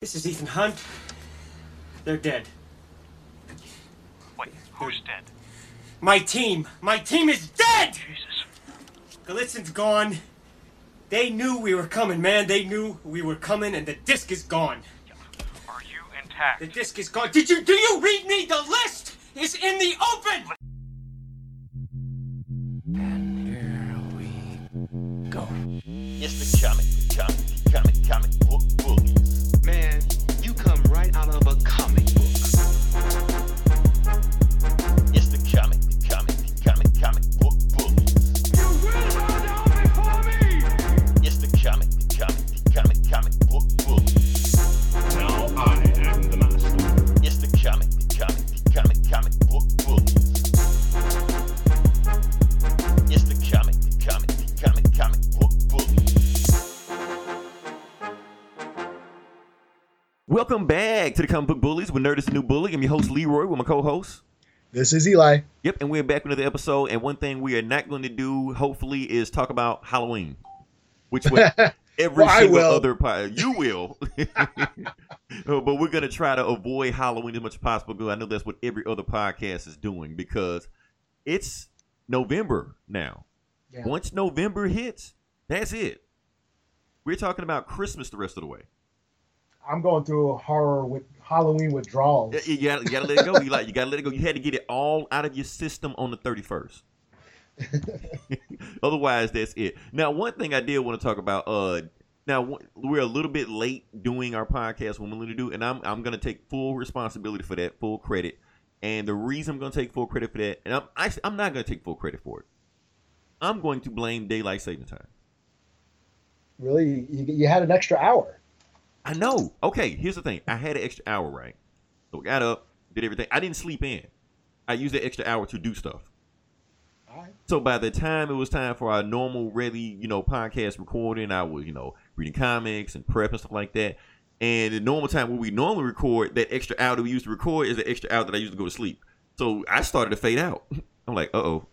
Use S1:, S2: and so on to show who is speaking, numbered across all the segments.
S1: This is Ethan Hunt. They're dead.
S2: Wait, who's dead?
S1: My team! My team is dead!
S2: Jesus.
S1: Golitsyn's gone. They knew we were coming, man. They knew we were coming, and the disc is gone.
S2: Are you intact?
S1: The disc is gone. Did you do you read me? The list is in the open!
S3: And here we go.
S4: It's the comic, Comic Book Bullies
S5: with Nerd is the New Bully. I'm your host, Leroy, with my co host.
S6: This is Eli.
S5: Yep, and we're back with another episode. And one thing we are not going to do, hopefully, is talk about Halloween, which what every
S6: Well,
S5: single other pod, you will. But we're going to try to avoid Halloween as much as possible because I know that's what every other podcast is doing because it's November now.
S6: Yeah.
S5: Once November hits, that's it. We're talking about Christmas the rest of the way.
S6: I'm going through a horror with Halloween withdrawals.
S5: You, you gotta, you gotta let it go. You like you gotta let it go. You had to get it all out of your system on the thirty first. Otherwise, that's it. Now, one thing I did want to talk about. Uh, now we're a little bit late doing our podcast when we're going to do, and I'm I'm gonna take full responsibility for that, full credit. And the reason I'm gonna take full credit for that, and I'm I, I'm not gonna take full credit for it. I'm going to blame daylight saving time.
S6: Really, you, you had an extra hour.
S5: I know. Okay, here's the thing. I had an extra hour, right? So I got up, did everything. I didn't sleep in. I used that extra hour to do stuff.
S6: All right.
S5: So by the time it was time for our normal, ready, you know, podcast recording, I was, you know, reading comics and prep and stuff like that. And the normal time where we normally record, that extra hour that we used to record is the extra hour that I used to go to sleep. So I started to fade out. I'm like, uh oh,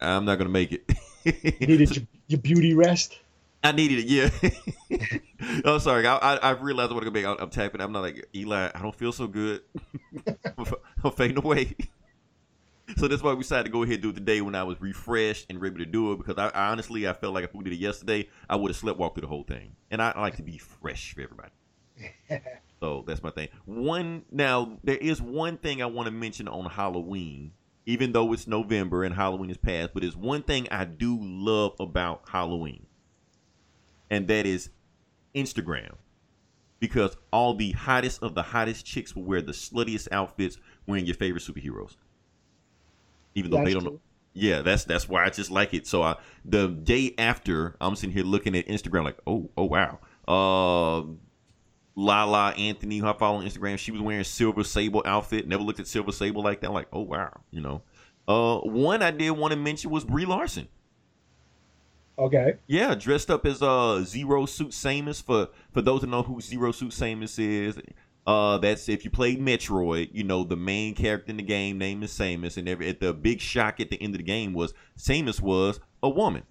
S5: I'm not gonna make it.
S6: You needed your, your beauty rest.
S5: I needed it, yeah. I'm sorry. I, I, I realized what I'm. I'm, I'm tapping. I'm not like Eli. I don't feel so good. I'm fading away. So that's why we decided to go ahead and do it today when I was refreshed and ready to do it. Because I, I honestly, I felt like if we did it yesterday, I would have slept walked through the whole thing. And I, I like to be fresh for everybody. so that's my thing. One now, there is one thing I want to mention on Halloween, even though it's November and Halloween is past. But it's one thing I do love about Halloween and that is Instagram. Because all the hottest of the hottest chicks will wear the sluttiest outfits wearing your favorite superheroes. Even though
S6: That's
S5: they don't know. Yeah, that's that's why I just like it. So I, the day after, I'm sitting here looking at Instagram like, oh, oh wow. Uh Lala Anthony, who I follow on Instagram, she was wearing Silver Sable outfit. Never looked at Silver Sable like that. I'm like, oh wow, you know. Uh one I did want to mention was Brie Larson.
S6: Okay.
S5: Yeah, dressed up as uh Zero Suit Samus for for those who know who Zero Suit Samus is. Uh, that's if you played Metroid, you know the main character in the game name is Samus, and every at the big shock at the end of the game was Samus was a woman,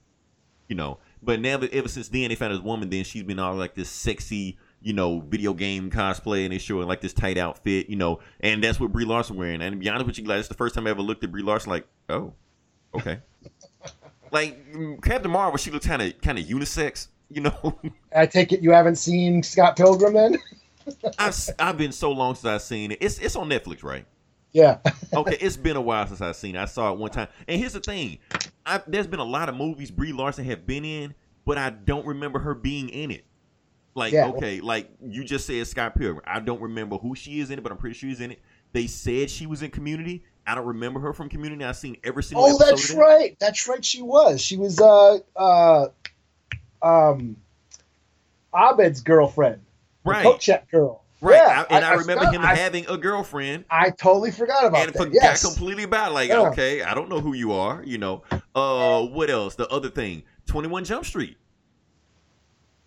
S5: you know. But that ever since then they found this woman, then she's been all like this sexy, you know, video game cosplay, and they showing like this tight outfit, you know, and that's what Brie Larson wearing. And to be honest with you, like, it's the first time I ever looked at Brie Larson like, oh, okay. Like Captain Marvel, she looked kind of kind of unisex, you know.
S6: I take it you haven't seen Scott Pilgrim then?
S5: I've I've been so long since I've seen it. It's it's on Netflix, right?
S6: Yeah.
S5: Okay, it's been a while since I've seen it. I saw it one time. And here's the thing: I, there's been a lot of movies Brie Larson have been in, but I don't remember her being in it. Like,
S6: Yeah.
S5: okay, like you just said, Scott Pilgrim. I don't remember who she is in it, but I'm pretty sure she's in it. They said she was in Community. I don't remember her from Community. I've seen every single.
S6: Oh, that's right. That's right. She was. She was uh uh um Abed's girlfriend. The
S5: Right,
S6: Kochek girl.
S5: right.
S6: Yeah,
S5: I, and I, remember
S6: forgot-
S5: him
S6: I,
S5: having a girlfriend.
S6: I totally forgot about
S5: and
S6: that.
S5: forgot
S6: Yes.
S5: completely about like
S6: Yeah.
S5: okay i don't know who you are you know uh what else the other thing 21 jump street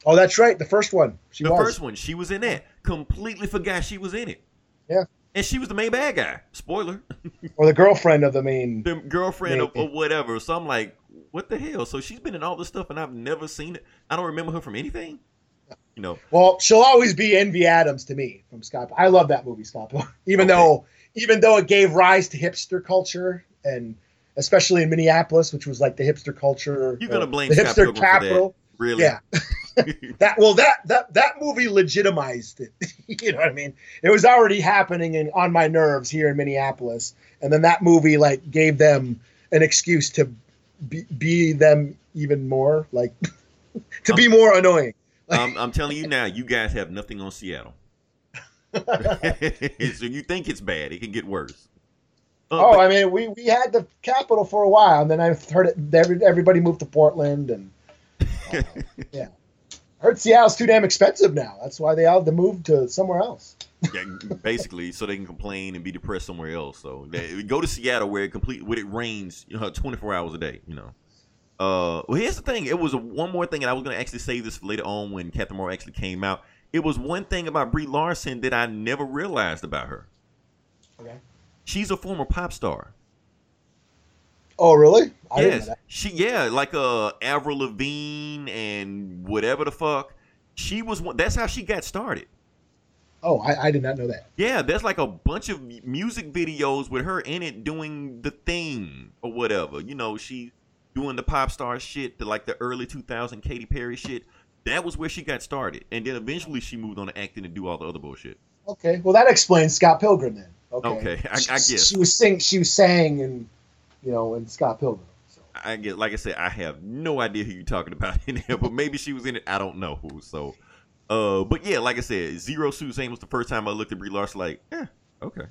S6: Oh, that's right. The first one. She
S5: the
S6: was.
S5: first one she was in that completely forgot she was in it
S6: Yeah.
S5: And she was the main bad guy spoiler
S6: Or the girlfriend of the main.
S5: the girlfriend of, of whatever so i'm like what the hell so she's been in all this stuff and i've never seen it i don't remember her from anything You know,
S6: Well, she'll always be Envy Adams to me from Scott. I love that movie, Scott. Even
S5: Okay.
S6: though, even though it gave rise to hipster culture, and especially in Minneapolis, which was like the hipster culture.
S5: You're gonna blame
S6: the
S5: Scott
S6: hipster
S5: Pilgrim that.
S6: capital.
S5: Really.
S6: Yeah. That well, that that that movie legitimized it. you know what I mean? It was already happening in, on my nerves here in Minneapolis, and then that movie like gave them an excuse to be, be them even more, like to be more annoying.
S5: I'm, I'm telling you now, you guys have nothing on Seattle. so you think it's bad? It can get worse. Uh,
S6: Oh,
S5: but-
S6: I mean, we, we had the capital for a while, and then I heard it. Every, everybody moved to Portland, and uh, yeah, I heard Seattle's too damn expensive now. That's why they all had to move to somewhere else.
S5: yeah, basically, so they can complain and be depressed somewhere else. So they, go to Seattle where it complete when it rains, you know, 24 hours a day. You know. Uh, well, here's the thing. It was a, one more thing, and I was gonna actually say this later on when Captain Moore actually came out. It was one thing about Brie Larson that I never realized about her.
S6: Okay.
S5: She's a former pop star.
S6: Oh, really? I
S5: yes, she yeah, like uh Avril Lavigne and whatever the fuck. She was one. That's how she got started.
S6: Oh, I, I did not know that.
S5: Yeah, there's like a bunch of music videos with her in it doing the thing or whatever. You know, she doing the pop star shit, the like the early 2000 Katy Perry shit. That was where she got started, and then eventually she moved on to acting and do all the other bullshit.
S6: Okay, well that explains Scott Pilgrim then. Okay,
S5: Okay, I- I guess.
S6: she was sing she was sang in, you know, and Scott Pilgrim. So.
S5: I get, like I said, I have no idea who you're talking about in there, but maybe she was in it. I don't know who. So, uh, but yeah, like I said, Zero Suit Same was the first time I looked at Brie Larson. Like, eh, okay,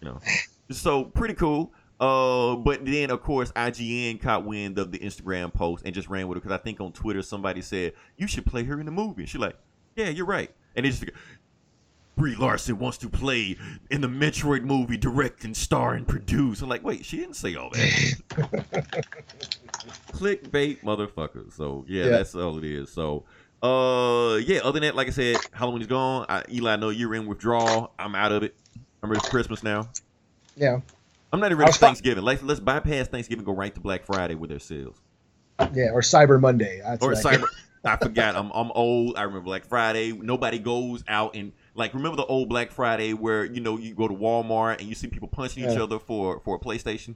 S5: you know, so pretty cool. Uh, but then of course IGN caught wind of the Instagram post and just ran with it because I think on Twitter somebody said you should play her in the movie. She's like, yeah, you're right. And it's just Brie Larson wants to play in the Metroid movie, direct and star and produce. I'm like, wait, she didn't say all that. Clickbait, motherfucker. So yeah,
S6: Yeah.
S5: that's all it is. So, uh, yeah. Other than that, like I said, Halloween is gone. I, Eli, I know you're in withdrawal. I'm out of it. I'm ready for Christmas now.
S6: Yeah,
S5: I'm not even ready for Thanksgiving. Let's let's bypass Thanksgiving, go right to Black Friday with their sales.
S6: yeah, or Cyber Monday. That's
S5: Or
S6: what I-
S5: Cyber. I forgot. I'm I'm old. I remember Black Friday. Nobody goes out and like remember the old Black Friday where you know you go to Walmart and you see people punching each other for for a PlayStation.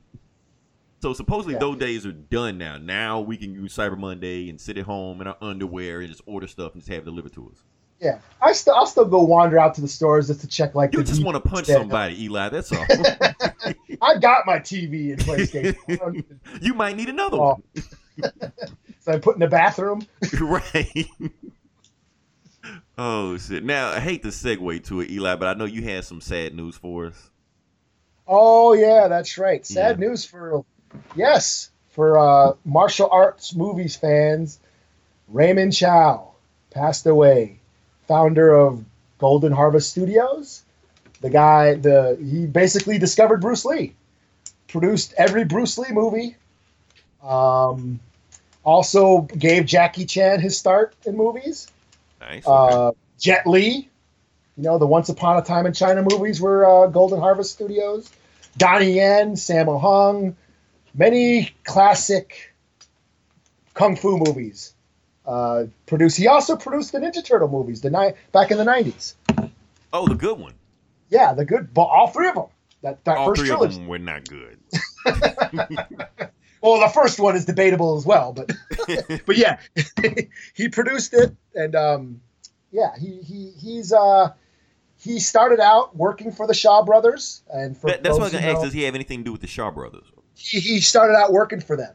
S5: So supposedly
S6: Yeah.
S5: those days are done now. Now we can use Cyber Monday and sit at home in our underwear and just order stuff and just have it delivered to us.
S6: Yeah, I still I'll still go wander out to the stores just to check like
S5: You just want to punch
S6: Yeah.
S5: somebody, Eli. That's all.
S6: I got my TV and PlayStation. I don't need to-
S5: you might need another
S6: Oh. so I put in the bathroom.
S5: right. Oh shit. Now I hate to segue to it, Eli, but I know you had some sad news for us.
S6: Oh yeah, that's right. Sad
S5: Yeah.
S6: news for yes for uh, martial arts movies fans. Raymond Chow passed away, founder of Golden Harvest Studios. The guy, the he basically discovered Bruce Lee, produced every Bruce Lee movie. Um, also gave Jackie Chan his start in movies.
S5: Nice. okay.
S6: Uh, Jet Li, you know, the Once Upon a Time in China movies were uh, Golden Harvest Studios. Donnie Yen, Sammo Hung, many classic kung fu movies. Uh, produced. He also produced the Ninja Turtle movies, the ni- back in the nineties.
S5: oh, the good one.
S6: Yeah, the good, but all three of them. That, that
S5: All
S6: first
S5: three
S6: trilogy.
S5: of them were not good.
S6: Well, the first one is debatable as well, but but yeah, he produced it, and um, yeah, he he he's uh he started out working for the Shaw Brothers, and for
S5: That- that's what I was
S6: those
S5: gonna ask. Does he have anything to do with the Shaw Brothers?
S6: he, he started out working for them,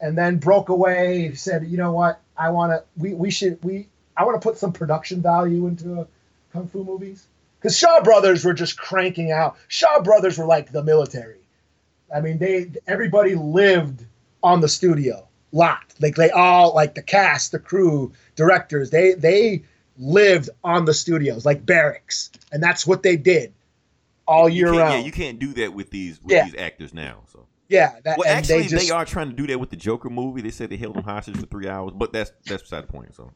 S6: and then broke away. Said, you know what, I want to we we should we I want to put some production value into kung fu movies because Shaw Brothers were just cranking out. Shaw Brothers were like the military. I mean, they everybody lived on the studio lot. Like they all like the cast, the crew, directors. They they lived on the studios like barracks, and that's what they did all
S5: You
S6: year round.
S5: yeah, you can't do that with these with
S6: Yeah.
S5: these actors now. So
S6: yeah, that,
S5: well,
S6: and
S5: actually,
S6: they just
S5: they are trying to do that with the Joker movie. They said they held him hostage for three hours, but that's that's beside the point. So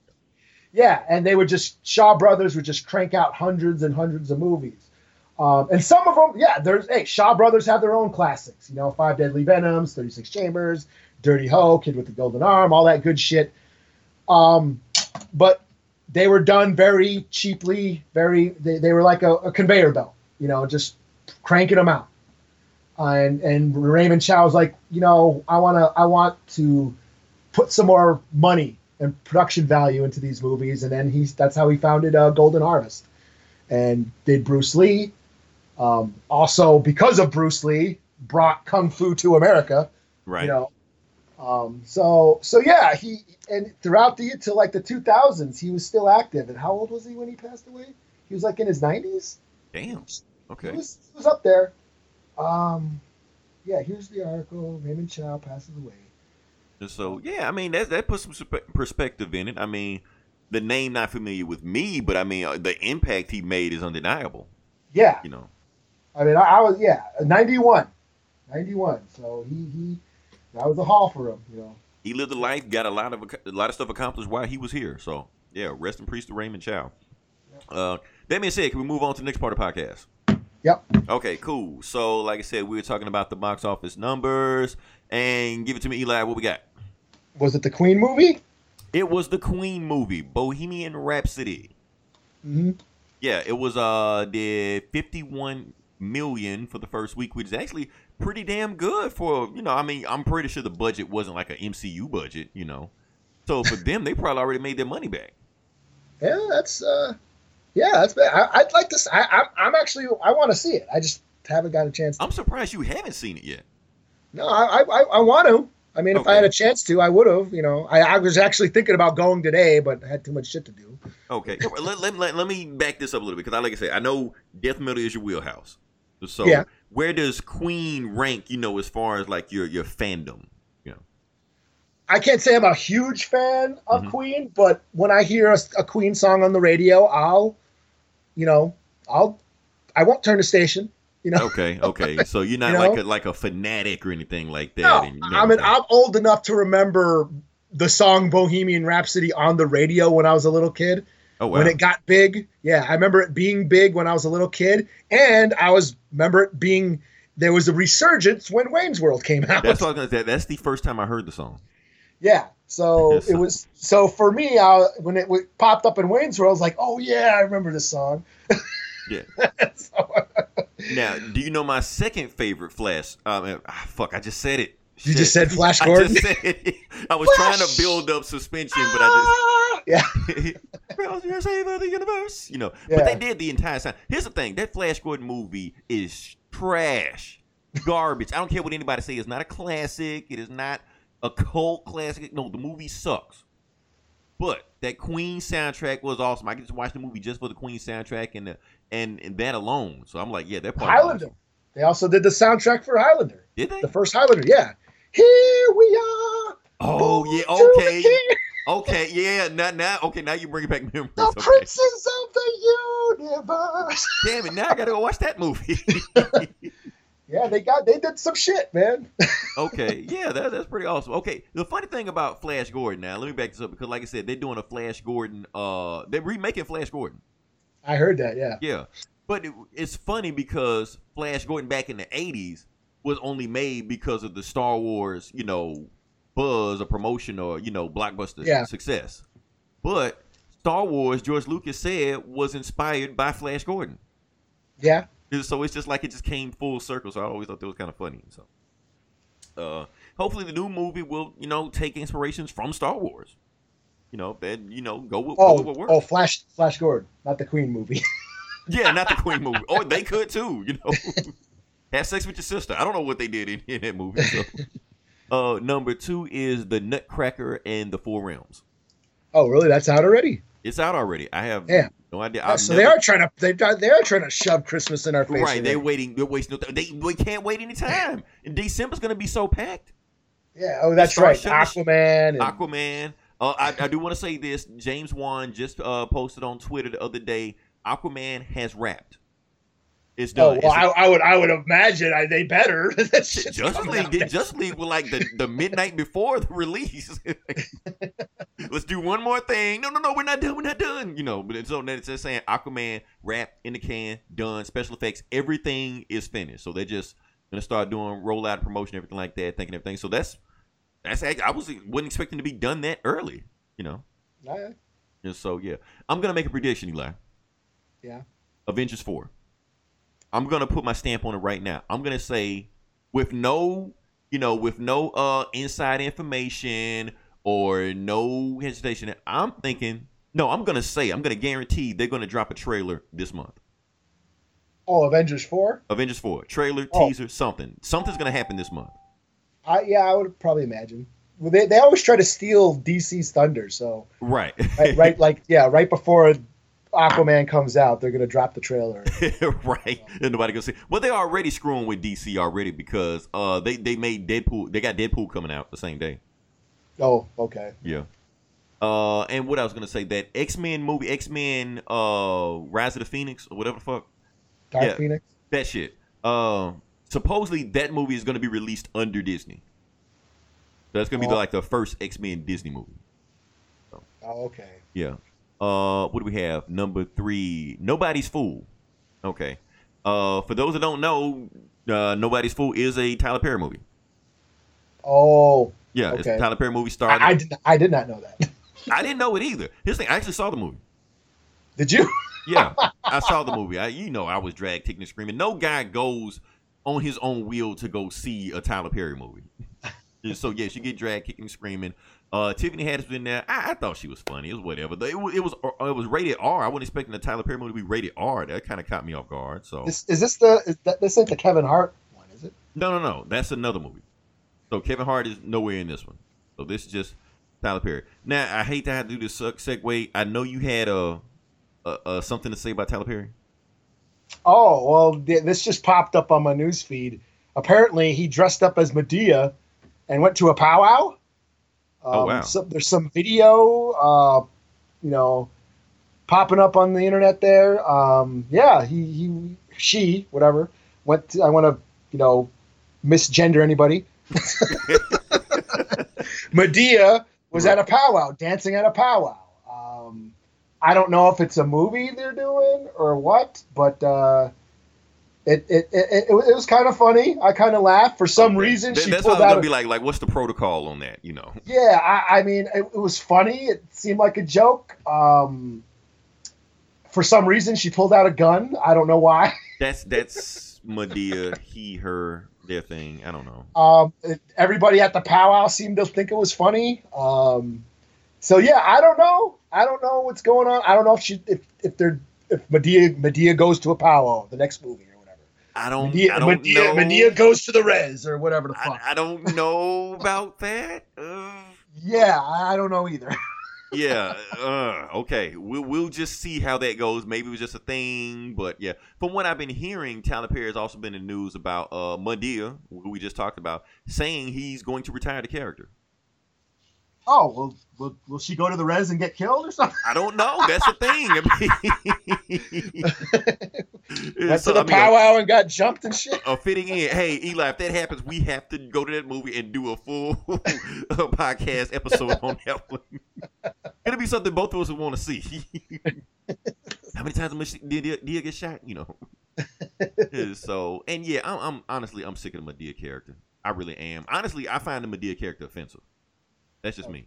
S6: Yeah, and they would just Shaw Brothers would just crank out hundreds and hundreds of movies. Um, and some of them, yeah, there's hey, Shaw Brothers have their own classics, you know, Five Deadly Venoms, Thirty Six Chambers, Dirty Ho, Kid with the Golden Arm, all that good shit. Um, but they were done very cheaply. Very they, they were like a, a conveyor belt, you know, just cranking them out. and and Raymond Chow was like, you know, I wanna I want to put some more money and production value into these movies, and then he's that's how he founded uh, Golden Harvest, and did Bruce Lee. Um, also, because of Bruce Lee, brought kung fu to America.
S5: Right.
S6: You know, um, so so yeah, he and throughout the till like the 2000s, he was still active. And how old was he when he passed away? He was like in his 90s.
S5: Damn. Okay.
S6: He was, he was up there. Um, yeah, here's the article. Raymond Chow passes away.
S5: And so yeah, I mean that that puts some perspective in it. I mean, the name not familiar with me, but I mean uh, the impact he made is undeniable.
S6: Yeah,
S5: You know.
S6: I mean, I, I was yeah, 91, 91. So he he that was a haul for him. You know.
S5: he lived a life, got a lot of a lot of stuff accomplished while he was here. So yeah, rest in peace to Raymond Chow. Uh, that being said, can we move on to the next part of the podcast?
S6: Yep.
S5: Okay, cool. So like I said, we were talking about the box office numbers, and give it to me, Eli. What we got?
S6: Was it the Queen movie?
S5: It was the Queen movie, Bohemian Rhapsody.
S6: hmm
S5: Yeah, it was uh did 51 million for the first week, which is actually pretty damn good for you know. I mean, I'm pretty sure the budget wasn't like an MCU budget, you know. So for them, they probably already made their money back.
S6: Yeah, that's uh, yeah, that's bad. I, I'd like to. I'm actually. I want to see it. I just haven't got a chance. To.
S5: I'm surprised you haven't seen it yet.
S6: No, I, I, I want to. I mean, if I had a chance to, I would have. You know, I, I was actually thinking about going today, but I had too much shit to do.
S5: Okay, let, let, let, let me back this up a little bit because, I like I said, I know death metal is your wheelhouse. So
S6: Yeah.
S5: where does Queen rank? You know, as far as like your your fandom. You know,
S6: I can't say I'm a huge fan of
S5: Mhm.
S6: Queen, but when I hear a, a Queen song on the radio, I'll, you know, I'll, I won't turn the station. You know,
S5: okay, okay. So you're not
S6: You
S5: like a like a fanatic or anything like that.
S6: no,
S5: and, you know,
S6: I mean. I'm old enough to remember the song Bohemian Rhapsody on the radio when I was a little kid.
S5: Oh wow.
S6: when it got big. Yeah, I remember it being big when I was a little kid, and I was remember it being there was a resurgence when Wayne's World came out.
S5: That's what I was gonna say. That's the first time I heard the song.
S6: yeah, so it was so for me. I, when it w- popped up in Wayne's World, I was like, oh yeah, I remember this song.
S5: Yeah.
S6: So,
S5: Now, do you know my second favorite Flash? Um, ah, fuck, I just said it.
S6: You
S5: Shit.
S6: just said Flash
S5: I
S6: Gordon?
S5: just said. I was
S6: Flash!
S5: trying to build up suspension, but I just. Ah! yeah. you're save of the universe. You know,
S6: Yeah.
S5: but they did the entire time. Here's the thing: that Flash Gordon movie is trash, garbage. I don't care what anybody say. It's not a classic. It is not a cult classic. No, the movie sucks. But that Queen soundtrack was awesome. I could just watch the movie just for the Queen soundtrack and the, and, and that alone. So I'm like, yeah, that part.
S6: Highlander.
S5: awesome.
S6: They also did the soundtrack for Highlander,
S5: Did they?
S6: the first Highlander. Yeah, here we are.
S5: Oh yeah, okay, okay, yeah. Now, now, okay, now you bring it back memories.
S6: the
S5: Okay.
S6: princes of the universe.
S5: Damn it! Now I gotta go watch that movie.
S6: Yeah, they got they did some shit, man.
S5: okay, yeah, that, that's pretty awesome. Okay, the funny thing about Flash Gordon now, let me back this up because, like I said, they're doing a Flash Gordon. Uh, they're remaking Flash Gordon.
S6: I heard that. Yeah.
S5: Yeah, but it, it's funny because Flash Gordon back in the '80s was only made because of the Star Wars, you know, buzz or promotion or you know blockbuster
S6: Yeah.
S5: success. But Star Wars, George Lucas said, was inspired by Flash Gordon.
S6: Yeah.
S5: So it's just like it just came full circle. So I always thought that was kind of funny. So, uh, hopefully the new movie will, you know, take inspirations from Star Wars. You know, and you know, go with, go
S6: Oh,
S5: with what works.
S6: oh, Flash, Flash Gordon, not the Queen movie.
S5: Yeah, not the Queen movie. Or they could too. You know, have sex with your sister. I don't know what they did in, in that movie. So. Uh, number two is the Nutcracker and the Four Realms.
S6: oh, really? That's out already.
S5: It's out already. I have
S6: Yeah.
S5: no idea.
S6: Yeah, so
S5: never-
S6: they are trying to they they are trying to shove Christmas in our face.
S5: right. They're waiting. They're wasting. No, they we can't wait any time. And December's gonna be so packed.
S6: Yeah. Oh, that's right. Aquaman. And,
S5: Aquaman. Uh, I, I do want to say this. James Wan just uh, posted on Twitter the other day. Aquaman has wrapped. Oh, it's
S6: oh, well, I, I would I would imagine I, they better. Shit's
S5: League did Justice League were like the, the midnight before the release. Let's do one more thing. No, no, no, we're not done. We're not done. You know, but so then it's just saying Aquaman wrap in the can, done. Special effects, everything is finished. So they're just gonna start doing rollout promotion, everything like that, thinking everything. So that's that's I was wasn't expecting to be done that early. You know,
S6: Yeah.
S5: And so yeah, I'm gonna make a prediction, Eli.
S6: Yeah.
S5: Avengers four. I'm gonna put my stamp on it right now. I'm gonna say, with no, you know, with no uh inside information or no hesitation, I'm thinking. No, I'm gonna say. I'm gonna guarantee they're gonna drop a trailer this month.
S6: Oh, Avengers four.
S5: Avengers four trailer,
S6: Oh.
S5: teaser, something. Something's gonna happen this month.
S6: I yeah, I would probably imagine. Well, they they always try to steal DC's thunder, so
S5: Right.
S6: right, right like yeah, right before Aquaman comes out, they're gonna drop the trailer.
S5: right. And nobody gonna see. Well, they're already screwing with DC already because uh they they made Deadpool. They got Deadpool coming out the same day.
S6: Oh, okay.
S5: Yeah. Uh, and what I was gonna say that X Men movie, X Men, uh, Rise of the Phoenix or whatever the fuck
S6: Dark
S5: Yeah.
S6: Phoenix.
S5: that shit. Uh, supposedly that movie is gonna be released under Disney. So that's gonna be the,
S6: Oh.
S5: like the first X Men Disney movie.
S6: Oh, okay.
S5: Yeah. Uh, what do we have? Number three, Nobody's Fool. Okay. Uh, for those that don't know, uh, Nobody's Fool is a Tyler Perry movie.
S6: Oh,
S5: Yeah, it's a Tyler Perry movie starring.
S6: I, I did I did not know that.
S5: I didn't know it either. This thing, I actually saw the movie.
S6: Did you?
S5: Yeah, I saw the movie. I, you know, I was dragged kicking and screaming. No guy goes on his own will to go see a Tyler Perry movie. so yes, you get dragged kicking and screaming. Uh, Tiffany Haddish been there. I, I thought she was funny. It was whatever. It was, it was it was rated R. I wasn't expecting the Tyler Perry movie to be rated R. That kind of caught me off guard. So
S6: Is, is this the is that, this ain't the Kevin Hart one, is it?
S5: no, no, no. That's another movie. So Kevin Hart is nowhere in this one. So this is just Tyler Perry. Now I hate to have to do this suck segue. I know you had a, a, a something to say about Tyler Perry.
S6: Oh well, th- this just popped up on my news feed. Apparently, he dressed up as Madea and went to a powwow. Um,
S5: Oh, wow.
S6: So there's some video, uh, you know, popping up on the internet there. Um, yeah, he, he, she, whatever, went. To, I want to, you know, misgender anybody. Madea was at a powwow, dancing at a powwow. Um, I don't know if it's a movie they're doing or what, but uh, it, it, it, it, it was kind of funny. I kind of laughed. For some
S5: Okay.
S6: reason,
S5: Th-
S6: she
S5: that's
S6: pulled
S5: what I was
S6: out.
S5: gonna
S6: A,
S5: be like. Like, what's the protocol on that? You know,
S6: yeah, I, I mean, it, it was funny. It seemed like a joke. Um, for some reason, she pulled out a gun. I don't know why.
S5: that's that's Madea, he, her, their thing. I don't know.
S6: Um, everybody at the powwow seemed to think it was funny. Um, so yeah, I don't know. I don't know what's going on. I don't know if she if if they're if Madea Madea goes to a powwow the next movie.
S5: I don't.
S6: Madea,
S5: I don't
S6: Madea,
S5: know.
S6: Madea goes to the res or whatever the fuck.
S5: I, I don't know about that. Uh,
S6: yeah, I don't know either.
S5: yeah. Uh, okay. We'll we'll just see how that goes. Maybe it was just a thing, but yeah. From what I've been hearing, Tyler Perry has also been in the news about uh Madea, who we just talked about, saying he's going to retire the character.
S6: Oh, well, will, will she go to the res and get killed or something?
S5: I don't know. That's the thing. I mean,
S6: Went
S5: so,
S6: to the
S5: I mean,
S6: powwow and got jumped and shit.
S5: uh, fitting in. Hey, Eli, if that happens, we have to go to that movie and do a full uh, podcast episode on that one. It'll be something both of us would want to see. How many times did Madea Madea get shot? You know. So, and yeah, I'm, I'm honestly I'm sick of the Madea character. I really am. Honestly, I find the Madea character offensive. That's just me.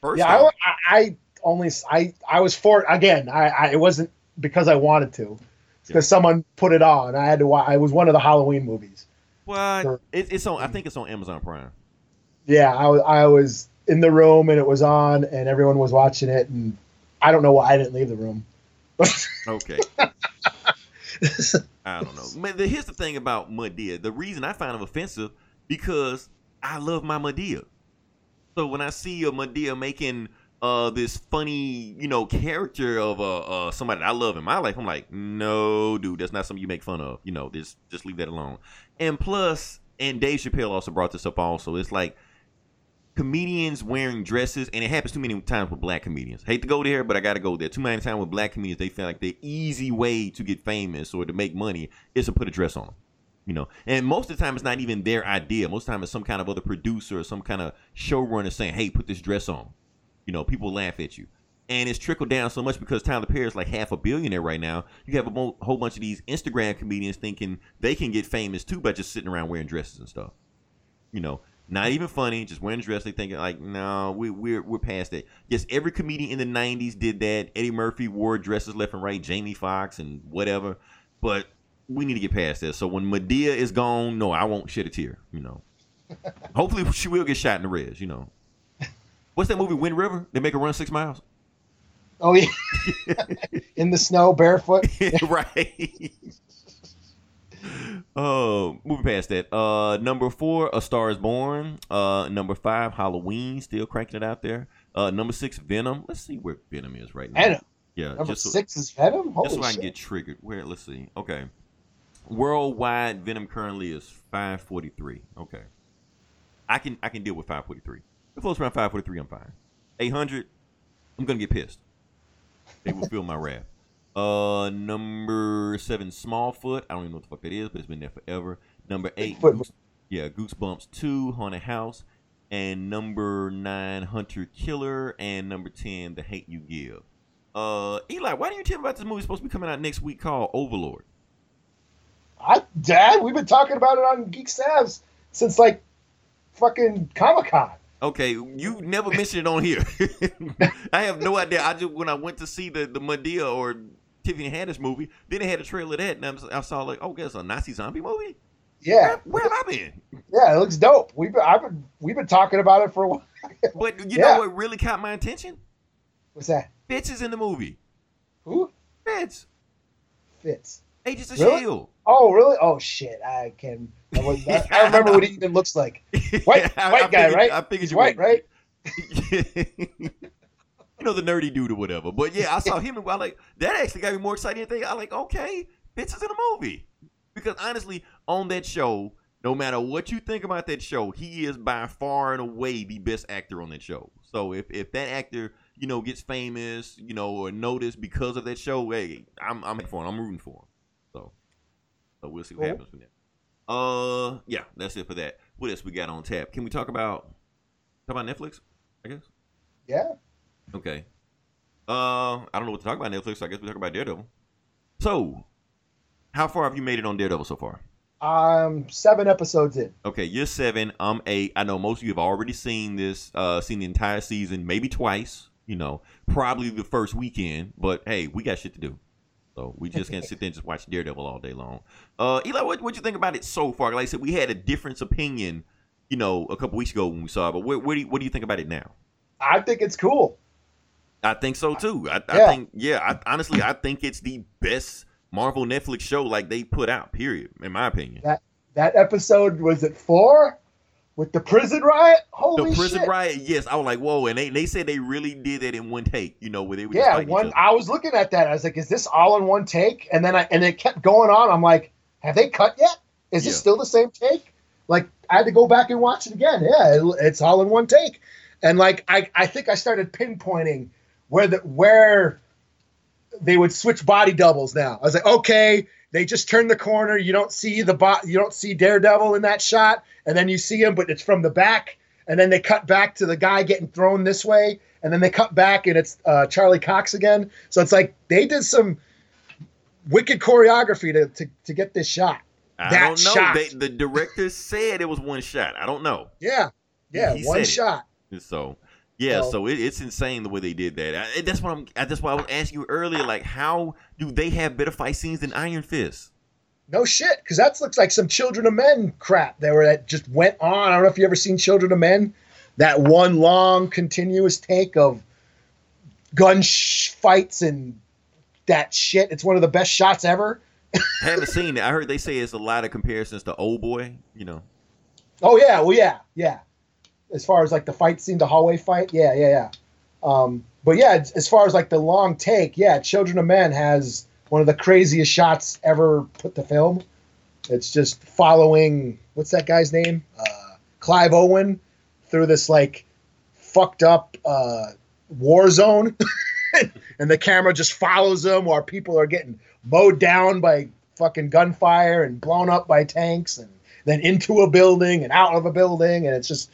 S5: First
S6: yeah, I,
S5: off,
S6: I, I only I I was for again. I, I it wasn't because I wanted to. It's because someone put it on. I had to. wa- I was one of the Halloween movies.
S5: what?
S6: Sure.
S5: It, it's on. I think it's on Amazon Prime.
S6: Yeah, I was I was in the room and it was on and everyone was watching it and I don't know why I didn't leave the room.
S5: Okay. I don't know. Man, the, here's the thing about Madea. The reason I find him offensive because I love my Madea. So when I see a Madea making uh this funny, you know, character of uh, uh somebody I love in my life, I'm like, no, dude, that's not something you make fun of. You know, just just leave that alone. And plus, and Dave Chappelle also brought this up. Also, it's like comedians wearing dresses, and it happens too many times with black comedians. Hate to go there, but I got to go there. Too many times with black comedians, they feel like the easy way to get famous or to make money is to put a dress on. You know, and most of the time it's not even their idea. Most of the time it's some kind of other producer or some kind of showrunner saying, "Hey, put this dress on." You know, people laugh at you, and it's trickled down so much because Tyler Perry is like half a billionaire right now. You have a whole bunch of these Instagram comedians thinking they can get famous too by just sitting around wearing dresses and stuff. You know, Not even funny, just wearing a dress. They thinking like, no, we, we're we're past that. Yes, every comedian in the '90s did that. Eddie Murphy wore dresses left and right. Jamie Foxx and whatever. But we need to get past this. So when Madea is gone, no, I won't shed a tear. You know. Hopefully she will get shot in the res. You know. What's that movie? Wind River. They make her run six miles.
S6: Oh yeah, in the snow, barefoot.
S5: right. Oh, moving past that. Uh, number four, A Star Is Born. Uh, number five, Halloween, still cranking it out there. Uh, number six, Venom. Let's see where Venom is right now.
S6: Venom.
S5: Yeah,
S6: Number
S5: just so,
S6: six is Venom. Holy
S5: just so I can get triggered. Where? Let's see. Okay. Worldwide, Venom currently is five forty three. Okay. I can I can deal with five forty three. If it floats around five forty three, I'm fine. Eight hundred, I'm gonna get pissed. They will feel my wrath. Uh, number seven, Smallfoot. I don't even know what the fuck that is, but it's been there forever. Number eight, Goose, yeah, Goosebumps two, Haunted House, and number nine, Hunter Killer, and number ten, The Hate You Give. Uh, Eli, why didn't you tell me about this movie supposed to be coming out next week called Overlord?
S6: I, Dad, we've been talking about it on Geek Stabs since like fucking Comic Con.
S5: Okay, you never mentioned it on here. I have no idea. I just when I went to see the the Madea or Tiffany Haddish movie, then they had a trailer of that, and I, I saw like, oh, guess a Nazi zombie movie.
S6: Yeah,
S5: Where, where have I been?
S6: yeah, it looks dope. We've been, I've been, we've been talking about it for a while.
S5: But you
S6: Yeah.
S5: know what really caught my attention?
S6: What's that?
S5: Fitz is in the movie.
S6: Who?
S5: Fitz,
S6: Fitz.
S5: Agents of
S6: Really?
S5: Shield.
S6: Oh, really? Oh shit! I can. I, was, I, I remember what he even looks like. White,
S5: I-
S6: white
S5: I
S6: guy,
S5: figured-
S6: right?
S5: I figured
S6: He's
S5: you
S6: white,
S5: would.
S6: right?
S5: you know the nerdy dude or whatever. But yeah, I saw him and I like that actually got me more excited than thinking. I like okay, Fitz is in a movie because honestly, on that show, no matter what you think about that show, he is by far and away the best actor on that show. So if if that actor you know gets famous, you know, or noticed because of that show, hey, I'm I'm for him. I'm rooting for him. So we'll see what
S6: Cool.
S5: happens from there. Uh, yeah, that's it for that. What else we got on tap? Can we talk about talk about Netflix? I guess.
S6: Yeah.
S5: Okay. Uh, I don't know what to talk about Netflix. So I guess we talk about Daredevil. So, how far have you made it on Daredevil so far?
S6: I'm seven episodes in.
S5: Okay, you're seven. I'm eight. I know most of you have already seen this, uh, seen the entire season, maybe twice. You know, probably the first weekend. But hey, we got shit to do, so we just can't sit there and just watch Daredevil all day long. Uh, Eli, what what you think about it so far? Like I said, we had a difference opinion, you know, a couple weeks ago when we saw it. But what, what do you, what do you think about it now?
S6: I think it's cool.
S5: I think so too. I, I think yeah. I, honestly, I think it's the best Marvel Netflix show like they put out. Period. In my opinion,
S6: That that episode was it four with the prison riot? Holy shit.
S5: the prison
S6: shit!
S5: riot. Yes, I was like, whoa, and they they said they really did that in one take. You know, where they were
S6: Yeah, one. I was looking at that. I was like, "Is this all in one take?" And then I and it kept going on. I'm like, "Have they cut yet? Is this still the same take?" Like I had to go back and watch it again. Yeah, it, it's all in one take. And like I, I think I started pinpointing where the where they would switch body doubles. Now I was like, okay, they just turn the corner. You don't see the bot. You don't see Daredevil in that shot, and then you see him, but it's from the back. And then they cut back to the guy getting thrown this way, and then they cut back and it's uh, Charlie Cox again. So it's like they did some wicked choreography to, to, to get this shot.
S5: I
S6: that
S5: don't know.
S6: shot.
S5: They, the director said it was one shot. I don't know.
S6: Yeah, yeah,
S5: He
S6: one
S5: said it.
S6: shot.
S5: So yeah,
S6: Well-
S5: so it, it's insane the way they did that. I, that's what I'm. That's why I was asking you earlier. Like, how do they have better fight scenes than Iron Fist?
S6: No shit, because that looks like some Children of Men crap. They were that just went on. I don't know if you ever seen Children of Men. That one long continuous take of gun sh- fights and that shit. It's one of the best shots ever.
S5: I haven't seen it. I heard they say it's a lot of comparisons to Old Boy. You know.
S6: Oh yeah, well yeah, yeah. As far as like the fight scene, the hallway fight, yeah, yeah, yeah. Um, but yeah, as- far as like the long take, yeah, Children of Men has one of the craziest shots ever put to film. It's just following what's that guy's name, uh, Clive Owen, through this like fucked up uh, war zone, and the camera just follows them while people are getting mowed down by fucking gunfire and blown up by tanks and then into a building and out of a building and it's just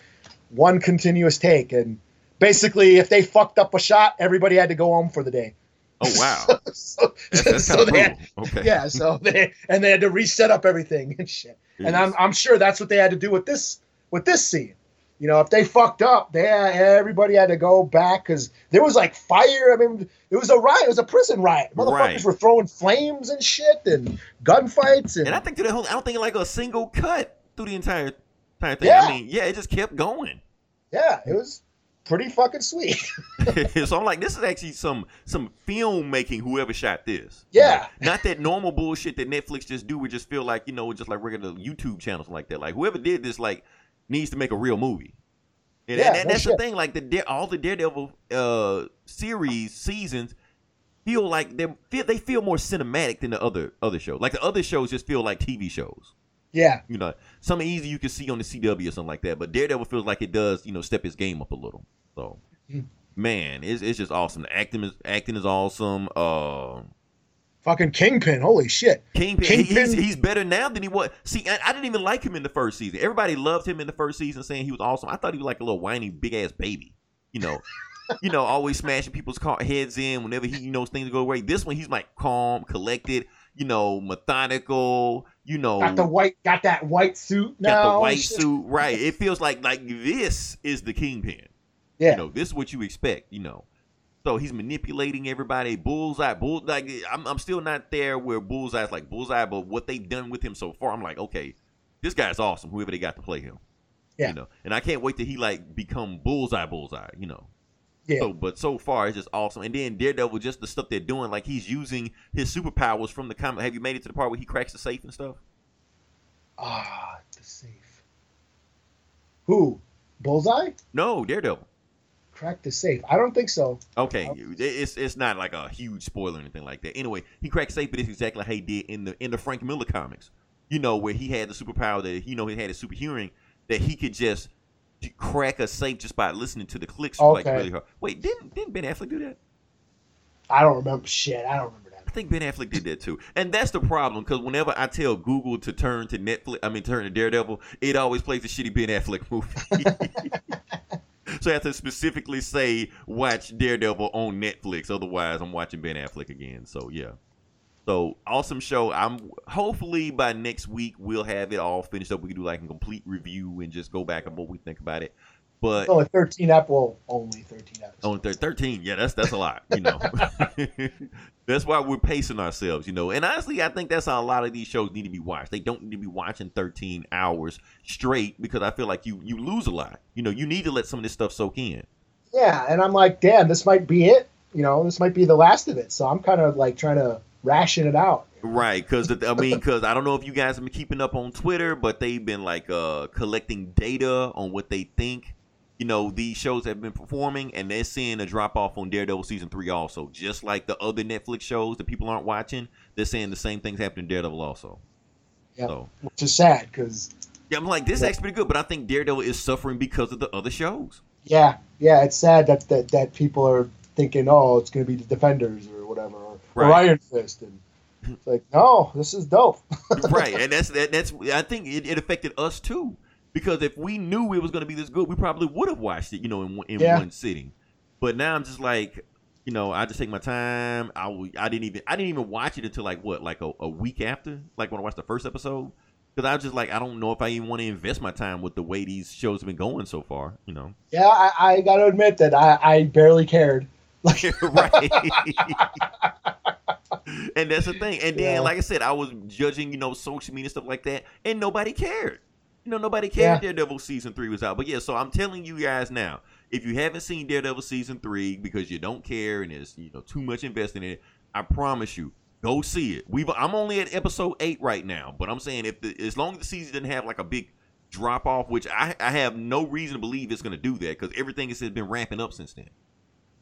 S6: one continuous take and basically if they fucked up a shot everybody had to go home for the day
S5: Oh wow,
S6: so,
S5: that's, that's
S6: so they had.
S5: Okay.
S6: yeah so they and they had to reset up everything and shit and I'm, I'm sure that's what they had to do with this with this scene You know, if they fucked up, they everybody had to go back because there was like fire. I mean, it was a riot. It was a prison riot. Motherfuckers
S5: Right.
S6: were throwing flames and shit and gunfights and,
S5: And I think through the whole, I don't think like a single cut through the entire entire thing.
S6: Yeah.
S5: I mean, yeah, it just kept going.
S6: yeah, it was pretty fucking sweet.
S5: so I'm like, this is actually some some filmmaking. Whoever shot this,
S6: Yeah.
S5: Know, not that normal bullshit that Netflix just do. We just feel like you know, just like regular YouTube channels like that. Like whoever did this, like needs to make a real movie. And,
S6: Yeah,
S5: and that-
S6: no
S5: that's the thing. Like the all the Daredevil uh series seasons feel like they feel they feel more cinematic than the other other shows. Like the other shows just feel like TV shows.
S6: Yeah,
S5: You know, something easy you can see on the CW or something like that. But Daredevil feels like it does, you know, step his game up a little. So,
S6: Mm.
S5: man, it's, it's just awesome. The acting is acting is awesome. Uh,
S6: fucking Kingpin. Holy shit.
S5: Kingpin,
S6: Kingpin-
S5: he's, he's better now than he was. See, I, I didn't even like him in the first season. Everybody loved him in the first season, saying he was awesome. I thought he was like a little whiny, big ass baby. You know, you know, always smashing people's car heads in whenever he knows things go away. This one, he's like calm, collected. You know, methodical. You know,
S6: Got the white. Got that white suit now.
S5: got the white suit. Right. It feels like like this is the kingpin.
S6: Yeah.
S5: You know, this is what you expect. You know. So he's manipulating everybody. Bullseye, bull. Like I'm, I'm still not there where Bullseye's like Bullseye, but what they've done with him so far, I'm like, okay, this guy's awesome. Whoever they got to play him.
S6: Yeah.
S5: You know, and I can't wait till he like become Bullseye, Bullseye. You know.
S6: Yeah.
S5: So, but so far it's just awesome. And then Daredevil, just the stuff they're doing, like he's using his superpowers from the comic. Have you made it to the part where he cracks the safe and stuff?
S6: Ah, the safe. Who? Bullseye?
S5: No, Daredevil.
S6: Crack the safe. I don't think so.
S5: Okay, it's it's not like a huge spoiler or anything like that. Anyway, he cracked safe, but it's exactly how he did in the in the Frank Miller comics. You know, where he had the superpower that you know he had a super hearing that he could just crack a safe just by listening to the clicks like really hard. Wait, didn't didn't Ben Affleck do that?
S6: I don't remember shit. I don't remember that.
S5: I think Ben Affleck did that too, and that's the problem because whenever I tell Google to turn to Netflix, I mean turn to Daredevil, it always plays the shitty Ben Affleck movie. so I have to specifically say watch Daredevil on Netflix, otherwise I'm watching Ben Affleck again. So yeah, so awesome show. I'm hopefully by next week we'll have it all finished up. We can do like a complete review and just go back on what we think about it. But
S6: only 13 ep. Well, only 13 episodes.
S5: Only thir- 13 yeah that's that's a lot you know that's why we're pacing ourselves you know and honestly i think that's how a lot of these shows need to be watched they don't need to be watching 13 hours straight because i feel like you you lose a lot you know you need to let some of this stuff soak in
S6: Yeah, and I'm like, damn, this might be it. You know, this might be the last of it. So I'm kind of like trying to ration it out.
S5: right because i mean because i don't know if you guys have been keeping up on twitter but they've been like uh collecting data on what they think you know these shows have been performing and they're seeing a drop off on daredevil season three also just like the other netflix shows that people aren't watching they're saying the same things happening in daredevil also
S6: Yeah,
S5: So
S6: which is sad because
S5: yeah, I'm like this is actually pretty good, but I think Daredevil is suffering because of the other shows.
S6: yeah, yeah, it's sad that that, that people are thinking, oh, it's going to be the Defenders or whatever,
S5: Right.
S6: Iron Fist, and it's like, no, this is dope.
S5: right, and that's that, that's I think it, it affected us too because if we knew it was going to be this good, we probably would have watched it, you know, in one- in
S6: Yeah.
S5: one sitting. But now I'm just like, you know, I just take my time. I I didn't even I didn't even watch it until like what like a, a week after, like when I watched the first episode. Because I was just like, I don't know if I even want to invest my time with the way these shows have been going so far, you know.
S6: yeah, I, I got to admit that I, I barely cared. Like,
S5: right. and that's the thing. And then,
S6: Yeah.
S5: like I said, I was judging, you know, social media stuff like that, and nobody cared. You know, nobody cared
S6: Yeah.
S5: Daredevil season three was out. But yeah, so I'm telling you guys now, if you haven't seen Daredevil season three because you don't care and there's you know too much invested in it, I promise you, go see it. We've I'm only at episode eight right now, but I'm saying if the, as long as the season didn't have like a big drop off, which I, I have no reason to believe it's going to do that because everything has been ramping up since then.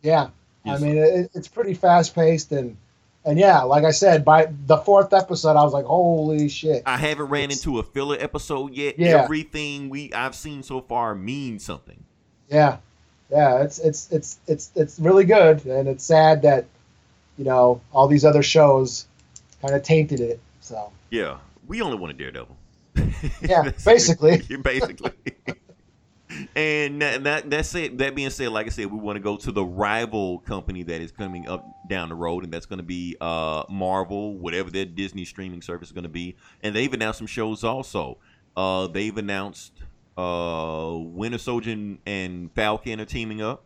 S6: yeah,
S5: Yes.
S6: I mean, it, it's pretty fast paced and. And yeah, like I said, by the fourth episode, I was like, "Holy shit!"
S5: I haven't ran
S6: It's-
S5: into a filler episode yet.
S6: Yeah.
S5: Everything we I've seen so far means something.
S6: Yeah, yeah, it's it's it's it's it's really good, and it's sad that you know all these other shows kind of tainted it. So
S5: Yeah, we only want a Daredevil.
S6: Yeah, basically.
S5: basically. and that, that that's it. That being said, like I said, we want to go to the rival company that is coming up down the road, and that's going to be uh, Marvel, whatever their Disney streaming service is going to be. And they've announced some shows also. Uh, they've announced Uh, Winter Soldier and- Falcon are teaming up.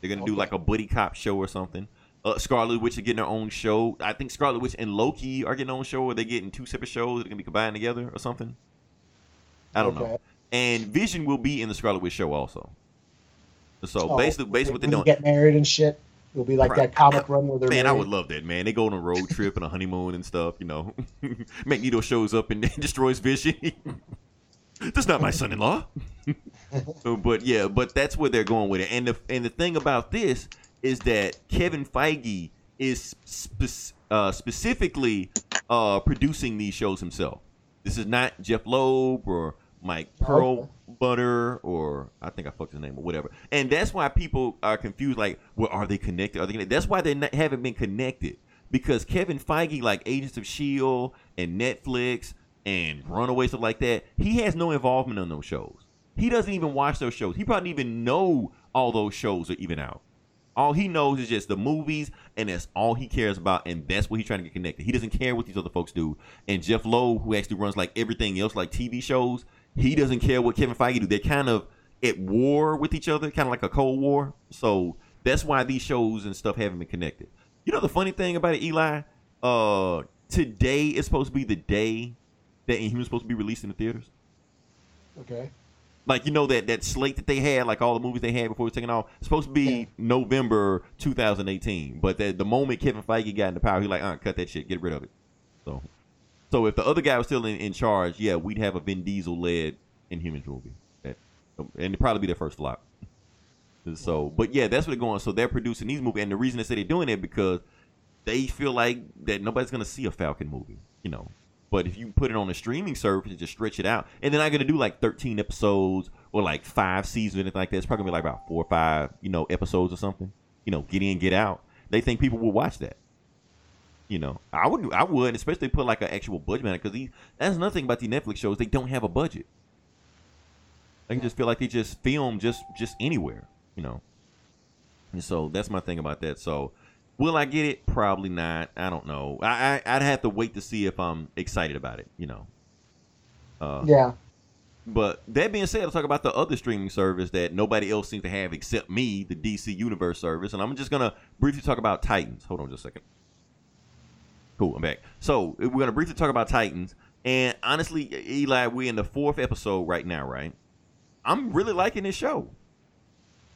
S5: They're gonna do like a buddy cop show or something. Uh, Scarlet Witch are getting their own show. I think Scarlet Witch and Loki are getting their own show, or they're getting two separate shows that are gonna be combined together or something. I don't
S6: Okay.
S5: know. And Vision will be in the Scarlet Witch show also. So
S6: Oh,
S5: basically, basically what they're doing.
S6: get married and shit. It'll be like
S5: Right.
S6: that comic run where they're
S5: Man, I would love that, man. They go on a road trip and a honeymoon and stuff, you know. Magneto shows up and destroys Vision. That's not my son-in-law. but yeah, but that's where they're going with it. And the and the thing about this is that Kevin Feige is spe- uh, specifically uh, producing these shows himself. This is not Jeff Loeb or Mike oh, Pearl Butter or I think I fucked his name or whatever. And that's why people are confused. Like, well, are they connected? Are they connected? That's why they not, haven't been connected because Kevin Feige, like Agents of Shield and Netflix and Runaway stuff like that, he has no involvement on those shows. He doesn't even watch those shows. He probably even know all those shows are even out. All he knows is just the movies, and that's all he cares about, and that's what he's trying to get connected. He doesn't care what these other folks do. And Jeff Loeb, who actually runs like everything else, like TV shows, he doesn't care what Kevin Feige do. They're kind of at war with each other, kind of like a cold war. So that's why these shows and stuff haven't been connected. You know the funny thing about it, Eli? Uh, today is supposed to be the day that Inhuman's supposed to be released in the theaters.
S6: Okay.
S5: Like you know that that slate that they had, like all the movies they had before it was taken off, it's supposed to be November 2018. But the, the moment Kevin Feige got into power, he like, uh, cut that shit, get rid of it. So, so if the other guy was still in, in charge, yeah, we'd have a Vin Diesel led Inhumans movie, that, and it'd probably be their first flop. So, but yeah, that's what they're going. So they're producing these movies, and the reason they say they're doing it because they feel like that nobody's gonna see a Falcon movie, you know. But if you put it on a streaming service and just stretch it out, and they're not gonna do like 13 episodes or like five seasons or anything like that. It's probably gonna be like about four or five, you know, episodes or something. You know, get in, get out. They think people will watch that. You know, I would, I would, especially put like an actual budget on it because that's another thing about the Netflix shows. They don't have a budget. They can just feel like they just film just just anywhere, you know. And so that's my thing about that. So will I get it? Probably not. I don't know. I, I I'd have to wait to see if I'm excited about it, you know. Uh,
S6: Yeah.
S5: but that being said, I'll talk about the other streaming service that nobody else seems to have except me, the DC Universe service. And I'm just gonna briefly talk about Titans. Hold on just a second. Cool, I'm back. So we're gonna briefly talk about Titans. And honestly, Eli, we're in the fourth episode right now, right? I'm really liking this show.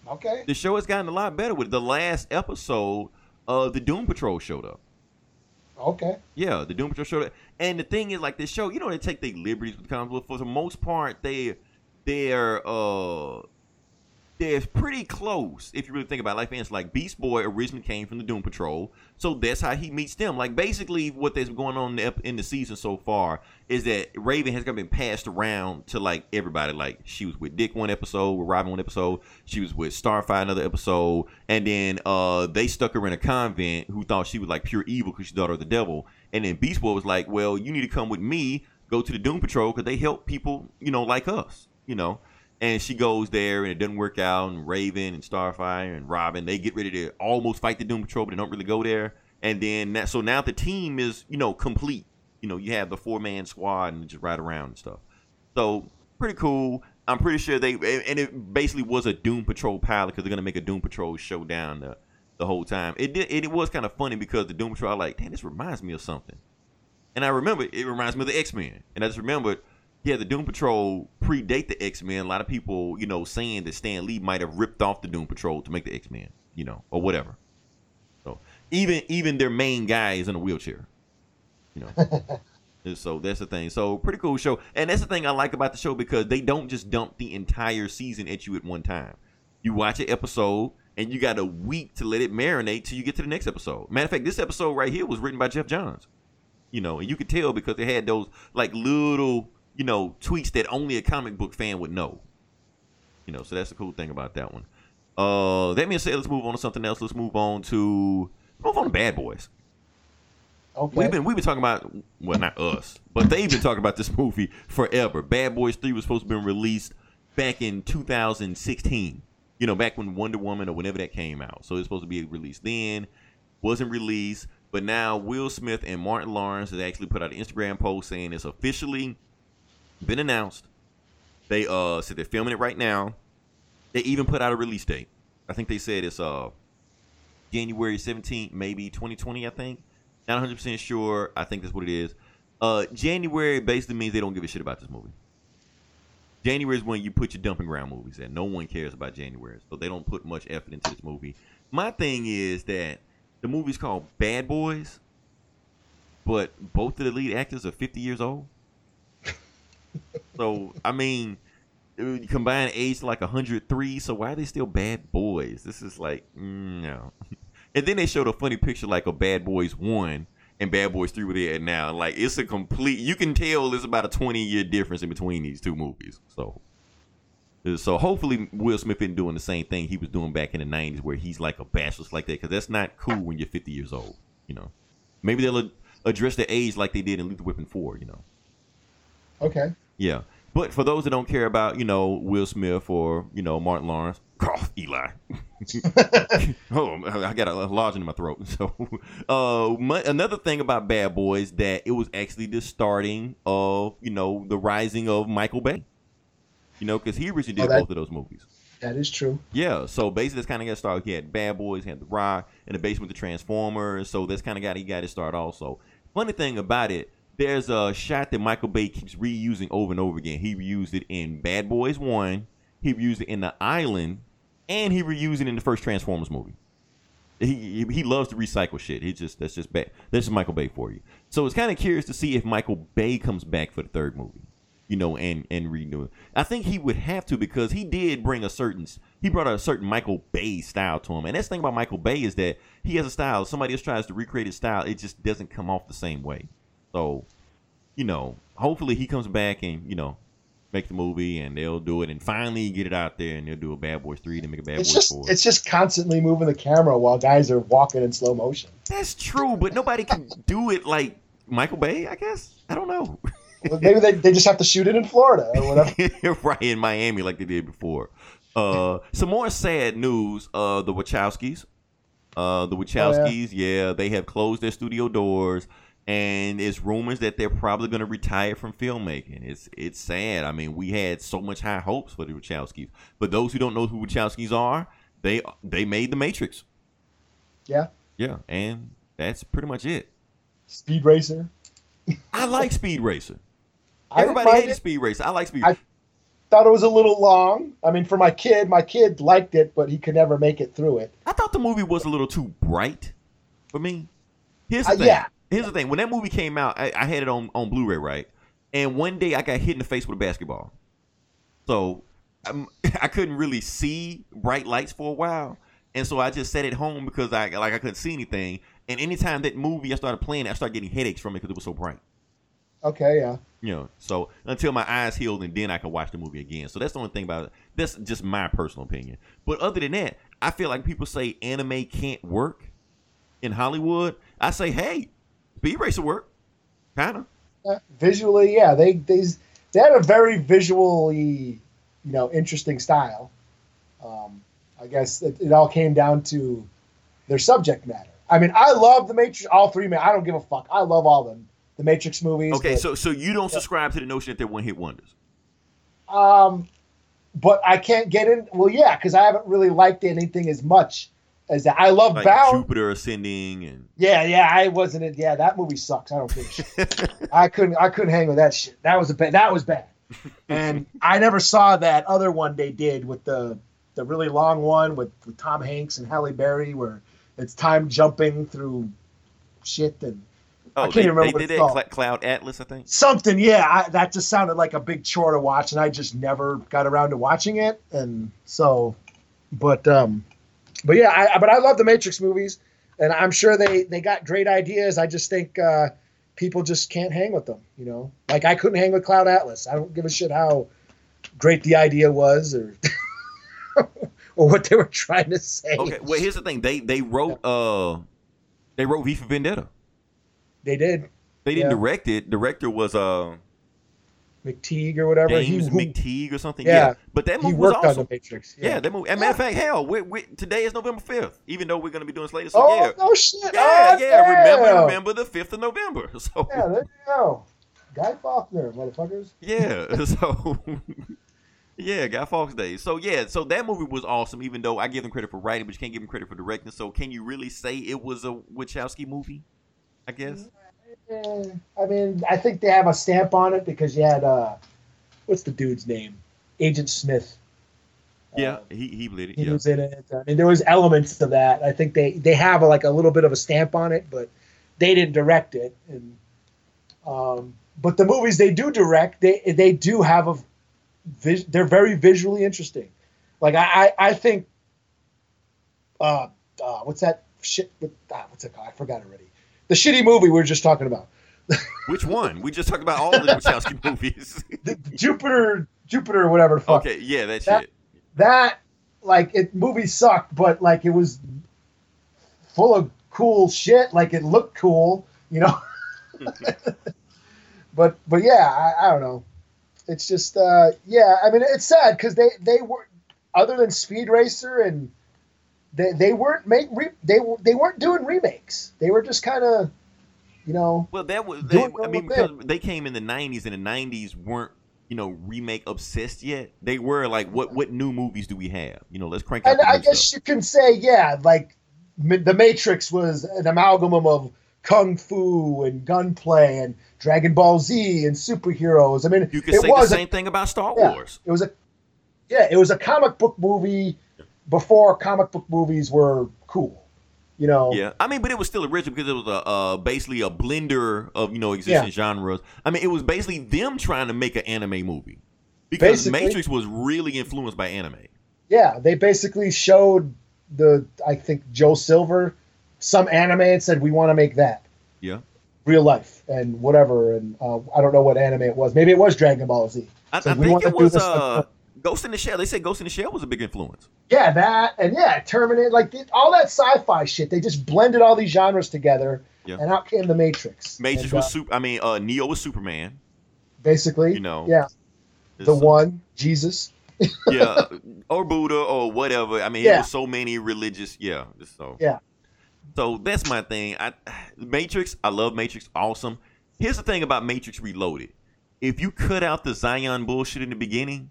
S6: Okay.
S5: The show has gotten a lot better with the last episode of the Doom Patrol showed up.
S6: Okay.
S5: Yeah, the Doom Patrol showed up. And the thing is, like this show, you know, they take their liberties with comics, but for the most part, they they're uh they're pretty close if you really think about it. Like for like Beast Boy originally came from the Doom Patrol, so that's how he meets them. Like basically, what that's going on in the, season so far is that Raven has been passed around to like everybody. Like she was with Dick one episode, with Robin one episode, she was with Starfire another episode, and then uh they stuck her in a convent who thought she was like pure evil because she's daughter of the devil. And then Beast Boy was like, "Well, you need to come with me, go to the Doom Patrol because they help people, you know, like us, you know." And she goes there and it doesn't work out. And Raven and Starfire and Robin, they get ready to almost fight the Doom Patrol, but they don't really go there. And then that, so now the team is, you know, complete. You know, you have the four man squad and just ride around and stuff. So pretty cool. I'm pretty sure they and it basically was a Doom Patrol pilot because they're gonna make a Doom Patrol showdown the, the whole time. It did. It, it was kind of funny because the Doom Patrol, I like, damn, this reminds me of something. And I remember it reminds me of the X Men. And I just remembered, yeah, the Doom Patrol predate the X Men. A lot of people, you know, saying that Stan Lee might have ripped off the Doom Patrol to make the X Men, you know, or whatever. So even even their main guy is in a wheelchair, you know. So that's the thing. So pretty cool show, and that's the thing I like about the show because they don't just dump the entire season at you at one time. You watch an episode, and you got a week to let it marinate till you get to the next episode. Matter of fact, this episode right here was written by Geoff Johns. You know, and you could tell because they had those like little, you know, tweets that only a comic book fan would know. You know, so that's the cool thing about that one. Uh, that being said, let's move on to something else. Let's move on to move on to Bad Boys.
S6: Okay.
S5: We've been we've been talking about well not us, but they've been talking about this movie forever. Bad Boys Three was supposed to be released back in 2016. You know, back when Wonder Woman or whenever that came out. So it's supposed to be released then. Wasn't released, but now Will Smith and Martin Lawrence has actually put out an Instagram post saying it's officially been announced. They uh said they're filming it right now. They even put out a release date. I think they said it's uh January 17th, maybe 2020, I think. Not 100% sure. I think that's what it is. Uh January basically means they don't give a shit about this movie. January is when you put your dumping ground movies in. No one cares about January. So they don't put much effort into this movie. My thing is that the movie's called Bad Boys, but both of the lead actors are 50 years old. So, I mean, combined age like 103. So why are they still bad boys? This is like, mm, no. And then they showed a funny picture like a Bad Boys 1 and Bad Boys 3 where they're now. Like, it's a complete, you can tell there's about a 20 year difference in between these two movies. So, so hopefully Will Smith isn't doing the same thing he was doing back in the 90s where he's like a bachelor like that because that's not cool when you're 50 years old, you know. Maybe they'll ad- address the age like they did in Lethal Weapon 4, you know.
S6: Okay.
S5: Yeah. But for those that don't care about, you know, Will Smith or, you know, Martin Lawrence, cough, Eli. oh, I got a lodge in my throat. So, uh, my, another thing about Bad Boys that it was actually the starting of, you know, the rising of Michael Bay. You know, because he originally did
S6: Oh, that-
S5: both of those movies.
S6: That is true.
S5: Yeah, so basically that's kind of got started. He had Bad Boys, he had The Rock, in the basement the Transformers. So that's kind of got he got it started also. Funny thing about it, there's a shot that Michael Bay keeps reusing over and over again. He reused it in Bad Boys One, he reused it in The Island, and he reused it in the first Transformers movie. He he, loves to recycle shit. He just that's just bad. That's Michael Bay for you. So it's kind of curious to see if Michael Bay comes back for the third movie you know, and and renew it. I think he would have to because he did bring a certain he brought a certain Michael Bay style to him. And that's the thing about Michael Bay is that he has a style. If somebody else tries to recreate his style, it just doesn't come off the same way. So, you know, hopefully he comes back and you know make the movie and they'll do it and finally get it out there and they'll do a Bad Boys three to make a Bad
S6: It's
S5: Boys
S6: just
S5: four.
S6: it's just constantly moving the camera while guys are walking in slow motion.
S5: That's true, but nobody can do it like Michael Bay. I guess I don't know.
S6: Maybe they, they just have to shoot it in Florida or whatever.
S5: right in Miami like they did before. Uh, some more sad news. Uh, the Wachowskis. Uh, the Wachowskis. yeah. they have closed their studio doors, and it's rumors that they're probably going to retire from filmmaking. It's it's sad. I mean, we had so much high hopes for the Wachowskis, but those who don't know who Wachowskis are, they they made The Matrix.
S6: Yeah.
S5: Yeah, and that's pretty much it.
S6: Speed Racer.
S5: I like Speed Racer. Everybody hated
S6: it.
S5: Speed Racer. I like Speed.
S6: I- Thought it was a little long. I mean, for my kid, my kid liked it, but he could never make it through it.
S5: I thought the movie was a little too bright for me. Here's the
S6: Uh,
S5: thing.
S6: yeah.
S5: Here's the thing. When that movie came out, I, I had it on, on Blu-ray, right? And one day I got hit in the face with a basketball. So I'm, um, I couldn't really see bright lights for a while. And so I just sat at home because I like I couldn't see anything. And anytime that movie I started playing, I started getting headaches from it because it was so bright.
S6: Okay, yeah.
S5: You know, so until my eyes healed and then I could watch the movie again. So that's the only thing about it. That's just my personal opinion. But other than that, I feel like people say anime can't work in Hollywood. I say, hey, Speed Racer work. Kind of.
S6: Uh, visually, yeah, they they they had a very visually, you know, interesting style. Um, I guess it, it all came down to their subject matter. I mean, I love the Matrix, all three. Man, I don't give a fuck. I love all them, the Matrix movies.
S5: Okay,
S6: but,
S5: so so you don't subscribe to the notion that they're one hit wonders.
S6: um, but I can't get in. Well, yeah, because I haven't really liked anything as much as that. I love
S5: Like
S6: Bound.
S5: Jupiter Ascending and
S6: Yeah, yeah, I wasn't. In, yeah, that movie sucks. I don't give a shit. I couldn't. I couldn't hang with that shit. That was a bad. That was bad. And I never saw that other one they did with the the really long one with, with Tom Hanks and Halle Berry, where it's time jumping through shit and
S5: oh,
S6: can't
S5: they,
S6: remember
S5: they
S6: what
S5: did
S6: it's
S5: that
S6: called.
S5: Cloud Atlas, I think.
S6: something. Yeah, I, that just sounded like a big chore to watch, and I just never got around to watching it. And so, but um, but yeah, I, but I love the Matrix movies, and I'm sure they they got great ideas. I just think uh, people just can't hang with them. You know, like I couldn't hang with Cloud Atlas. I don't give a shit how great the idea was, or or what they were trying to say.
S5: Okay, well here's the thing. They they wrote uh they wrote V for Vendetta.
S6: They did
S5: They didn't
S6: Yeah.
S5: direct it. Director was uh
S6: McTeigue or whatever.
S5: James
S6: he,
S5: McTeigue or something.
S6: Yeah.
S5: Yeah. But that movie was
S6: worked on
S5: awesome.
S6: the Matrix.
S5: Yeah, that movie. As a matter of fact, hell, we, we, today is November fifth. Even though we're gonna be doing Slater, so
S6: Oh
S5: yeah,
S6: no shit!
S5: yeah,
S6: Oh,
S5: yeah. Remember,
S6: damn.
S5: remember the fifth of November. So
S6: Yeah, there you go. Guy Faulkner, motherfuckers.
S5: yeah, so Yeah, Guy Fawkes Day. So yeah, so that movie was awesome. Even though I give them credit for writing, but you can't give them credit for directing. So can you really say it was a Wachowski movie? I guess.
S6: Mm-hmm. I mean, I think they have a stamp on it because you had uh, what's the dude's name? Agent Smith.
S5: Yeah,
S6: Uh,
S5: he he it.
S6: he
S5: Yeah.
S6: was in it. I mean, there was elements to that. I think they they have a, like a little bit of a stamp on it, but they didn't direct it. And um, but the movies they do direct, they they do have a vis- they're very visually interesting. Like I I, I think uh, uh what's that shit? With, ah, what's it called? I forgot already. The shitty movie we were just talking about.
S5: Which one? We just talked about all the Wachowski movies.
S6: The Jupiter Jupiter whatever fuck.
S5: okay, yeah, that
S6: That-
S5: shit.
S6: that like it movie sucked, but like it was full of cool shit. Like it looked cool, you know. but but yeah, I, I don't know. It's just uh yeah. I mean, it's sad because they they were other than Speed Racer and they they weren't make re, they they weren't doing remakes. They were just kind of you know
S5: Well, that was. They, I mean, because
S6: thing.
S5: they came in the '90s, and the '90s weren't, you know, remake obsessed yet. They were like, what what new movies do we have? You know, let's crank out.
S6: and I guess
S5: stuff.
S6: you can say, yeah, like the Matrix was an amalgam of kung fu and gunplay and Dragon Ball Z and superheroes. I mean,
S5: you could
S6: it
S5: say the
S6: was a,
S5: same thing about Star
S6: yeah,
S5: Wars.
S6: it was a yeah, it was a comic book movie before comic book movies were cool. You know,
S5: Yeah, I mean, but it was still original because it was a uh, basically a blender of you know existing genres. I mean, it was basically them trying to make an anime movie because
S6: Basically.
S5: Matrix was really influenced by anime.
S6: yeah, they basically showed the I think Joel Silver some anime and said we want to make that.
S5: Yeah.
S6: Real life and whatever, and uh, I don't know what anime it was. Maybe it was Dragon Ball Z.
S5: I,
S6: So
S5: I think it was
S6: this
S5: uh, Ghost in the Shell. They said Ghost in the Shell was a big influence.
S6: Yeah, that and yeah, Terminator, like the- all that sci-fi shit. They just blended all these genres together,
S5: Yeah.
S6: and out came the Matrix.
S5: Matrix
S6: And,
S5: was
S6: uh,
S5: super. I mean, uh, Neo was Superman.
S6: basically,
S5: you know,
S6: yeah, the one Jesus.
S5: yeah, or Buddha or whatever. I mean, it
S6: Yeah.
S5: was so many religious. Yeah, so
S6: Yeah.
S5: So that's my thing. I Matrix. I love Matrix. Awesome. Here's the thing about Matrix Reloaded. If you cut out the Zion bullshit in the beginning,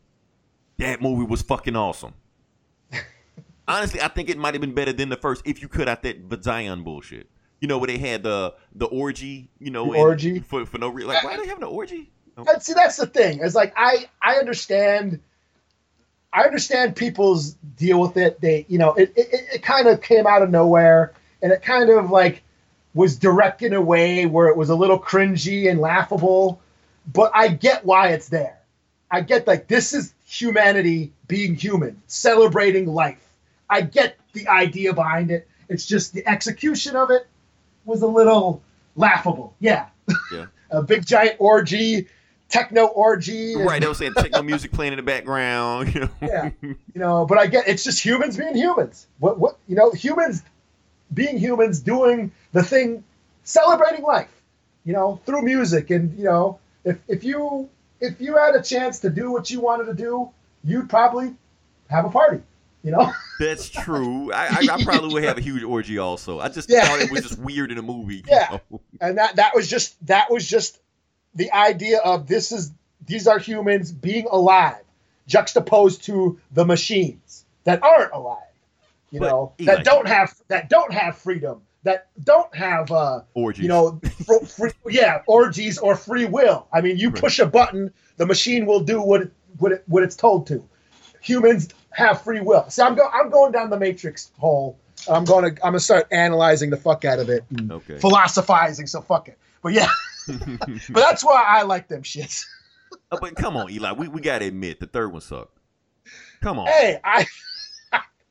S5: that movie was fucking awesome. Honestly, I think it might have been better than the first if you cut out that Zion bullshit. You know where they had the the orgy. You know,
S6: The orgy?
S5: for for no reason. Like, why are they having an orgy?
S6: See, that's the thing. It's like I I understand. I understand people's deal with it. They, you know, it, it, it kind of came out of nowhere, and it kind of like was directed in a way where it was a little cringy and laughable. But I get why it's there. I get like this is humanity being human, celebrating life. I get the idea behind it. It's just the execution of it was a little laughable. Yeah.
S5: Yeah.
S6: a big giant orgy, techno orgy. and-
S5: Right, they were saying techno music playing in the background. You know,
S6: Yeah. You know, but I get it's just humans being humans. What what you know, humans being humans doing the thing celebrating life, you know, through music and you know, if if you if you had a chance to do what you wanted to do, you'd probably have a party, you know?
S5: That's true. I, I, I probably would have a huge orgy also. I just
S6: Yeah.
S5: thought it was just weird in a movie. you
S6: Yeah.
S5: know?
S6: and that that was just that was just the idea of this is these are humans being alive juxtaposed to the machines that aren't alive you
S5: But,
S6: know
S5: Eli-
S6: that don't have that don't have freedom that don't have uh
S5: Orgies.
S6: you know fr- free, yeah orgies or free will i mean you
S5: Right.
S6: push a button the machine will do what it, what it, what it's told to humans have free will so i'm go i'm going down the matrix hole i'm going to i'm going to start analyzing the fuck out of it and
S5: Okay.
S6: philosophizing so fuck it but yeah but that's why i like them shits
S5: Uh, but come on, Eli. We, we gotta admit the third one sucked. Come on.
S6: hey i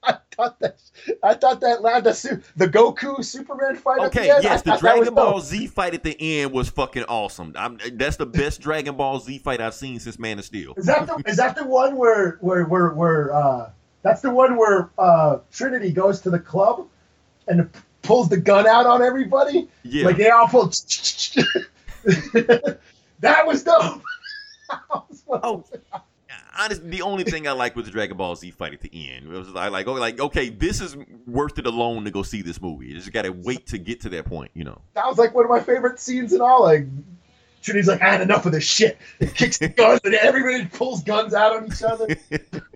S6: I thought that I thought that lad the the Goku Superman fight. at
S5: Okay,
S6: the end,
S5: yes, the Dragon Ball
S6: dope.
S5: Z fight at the end was fucking awesome. I'm, that's the best Dragon Ball Z fight I've seen since Man of Steel.
S6: Is that the is that the one where where where where uh that's the one where uh Trinity goes to the club and pulls the gun out on everybody?
S5: Yeah.
S6: Like they all pull That was dope.
S5: Oh, honestly, the only thing I like was the Dragon Ball Z fight at the end. It was like, like, oh, like, okay, this is worth it alone to go see this movie. You just got to wait to get to that point, you know.
S6: that was like one of my favorite scenes in all. Like Trinity's like, I had enough of this shit. It kicks the guns, and everybody pulls guns out on each other.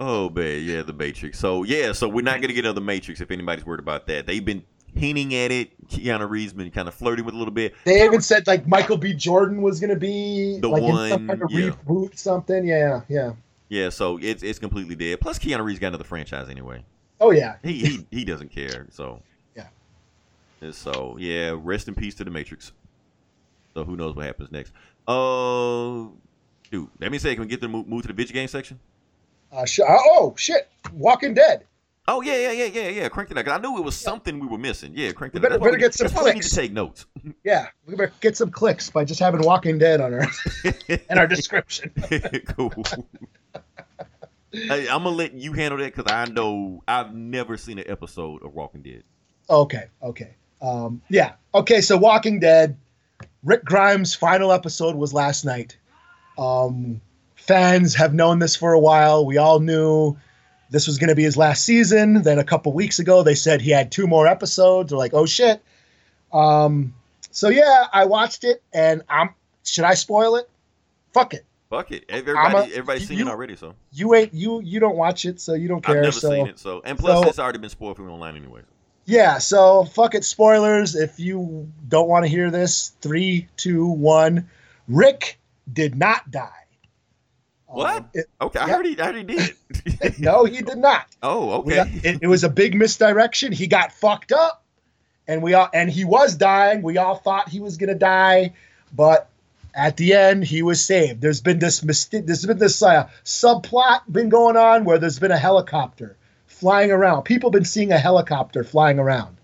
S5: Oh man, yeah, the Matrix. So yeah, so we're not gonna get another Matrix if anybody's worried about that. They've been hinting at it. Keanu Reeves been kind of flirting with it a little bit.
S6: They even said like Michael B. Jordan was gonna be
S5: The
S6: like in some
S5: one,
S6: kind of
S5: yeah.
S6: reboot something. Yeah, yeah.
S5: Yeah, so it's it's completely dead. Plus, Keanu Reeves got another franchise anyway.
S6: Oh yeah.
S5: He he he doesn't care. So
S6: Yeah.
S5: And so yeah, rest in peace to the Matrix. So who knows what happens next? Uh, dude, let me say, can we get to move, move to the video game section?
S6: Uh, sh- oh shit! Walking Dead.
S5: Oh yeah, yeah, yeah, yeah, yeah. Crank it. 'Cause I knew it was something we were missing. Yeah, crank it
S6: better-.
S5: That's
S6: better get some
S5: clicks. we need to take notes.
S6: Yeah, we better get some clicks by just having Walking Dead on our in our description.
S5: cool. hey, I'm gonna let you handle that because I know I've never seen an episode of Walking Dead.
S6: Okay, okay. Um, yeah. Okay, so Walking Dead, Rick Grimes' final episode was last night. Um, fans have known this for a while. We all knew this was going to be his last season. Then a couple weeks ago, they said he had two more episodes. They're like, oh shit. Um, so yeah, I watched it, and I'm. Should I spoil it? Fuck it.
S5: Fuck it. Everybody,
S6: a-
S5: everybody's seen
S6: you-
S5: it already, so
S6: You ain't you you don't watch it, so you don't care.
S5: I've never
S6: so
S5: seen it. So, and plus,
S6: so-
S5: it's already been spoiled for me online anyway.
S6: Yeah, so fuck it, spoilers. If you don't want to hear this, three, two, one. Rick did not die.
S5: What?
S6: Um, it-
S5: Okay, I
S6: Yeah.
S5: heard he, I he did.
S6: no, he did not.
S5: oh,
S6: We got-
S5: okay.
S6: it, it was a big misdirection. He got fucked up, and we all and he was dying. We all thought he was gonna die, but at the end he was saved. There's been this mysti- there's been this uh, subplot been going on where there's been a helicopter flying around. People been seeing a helicopter flying around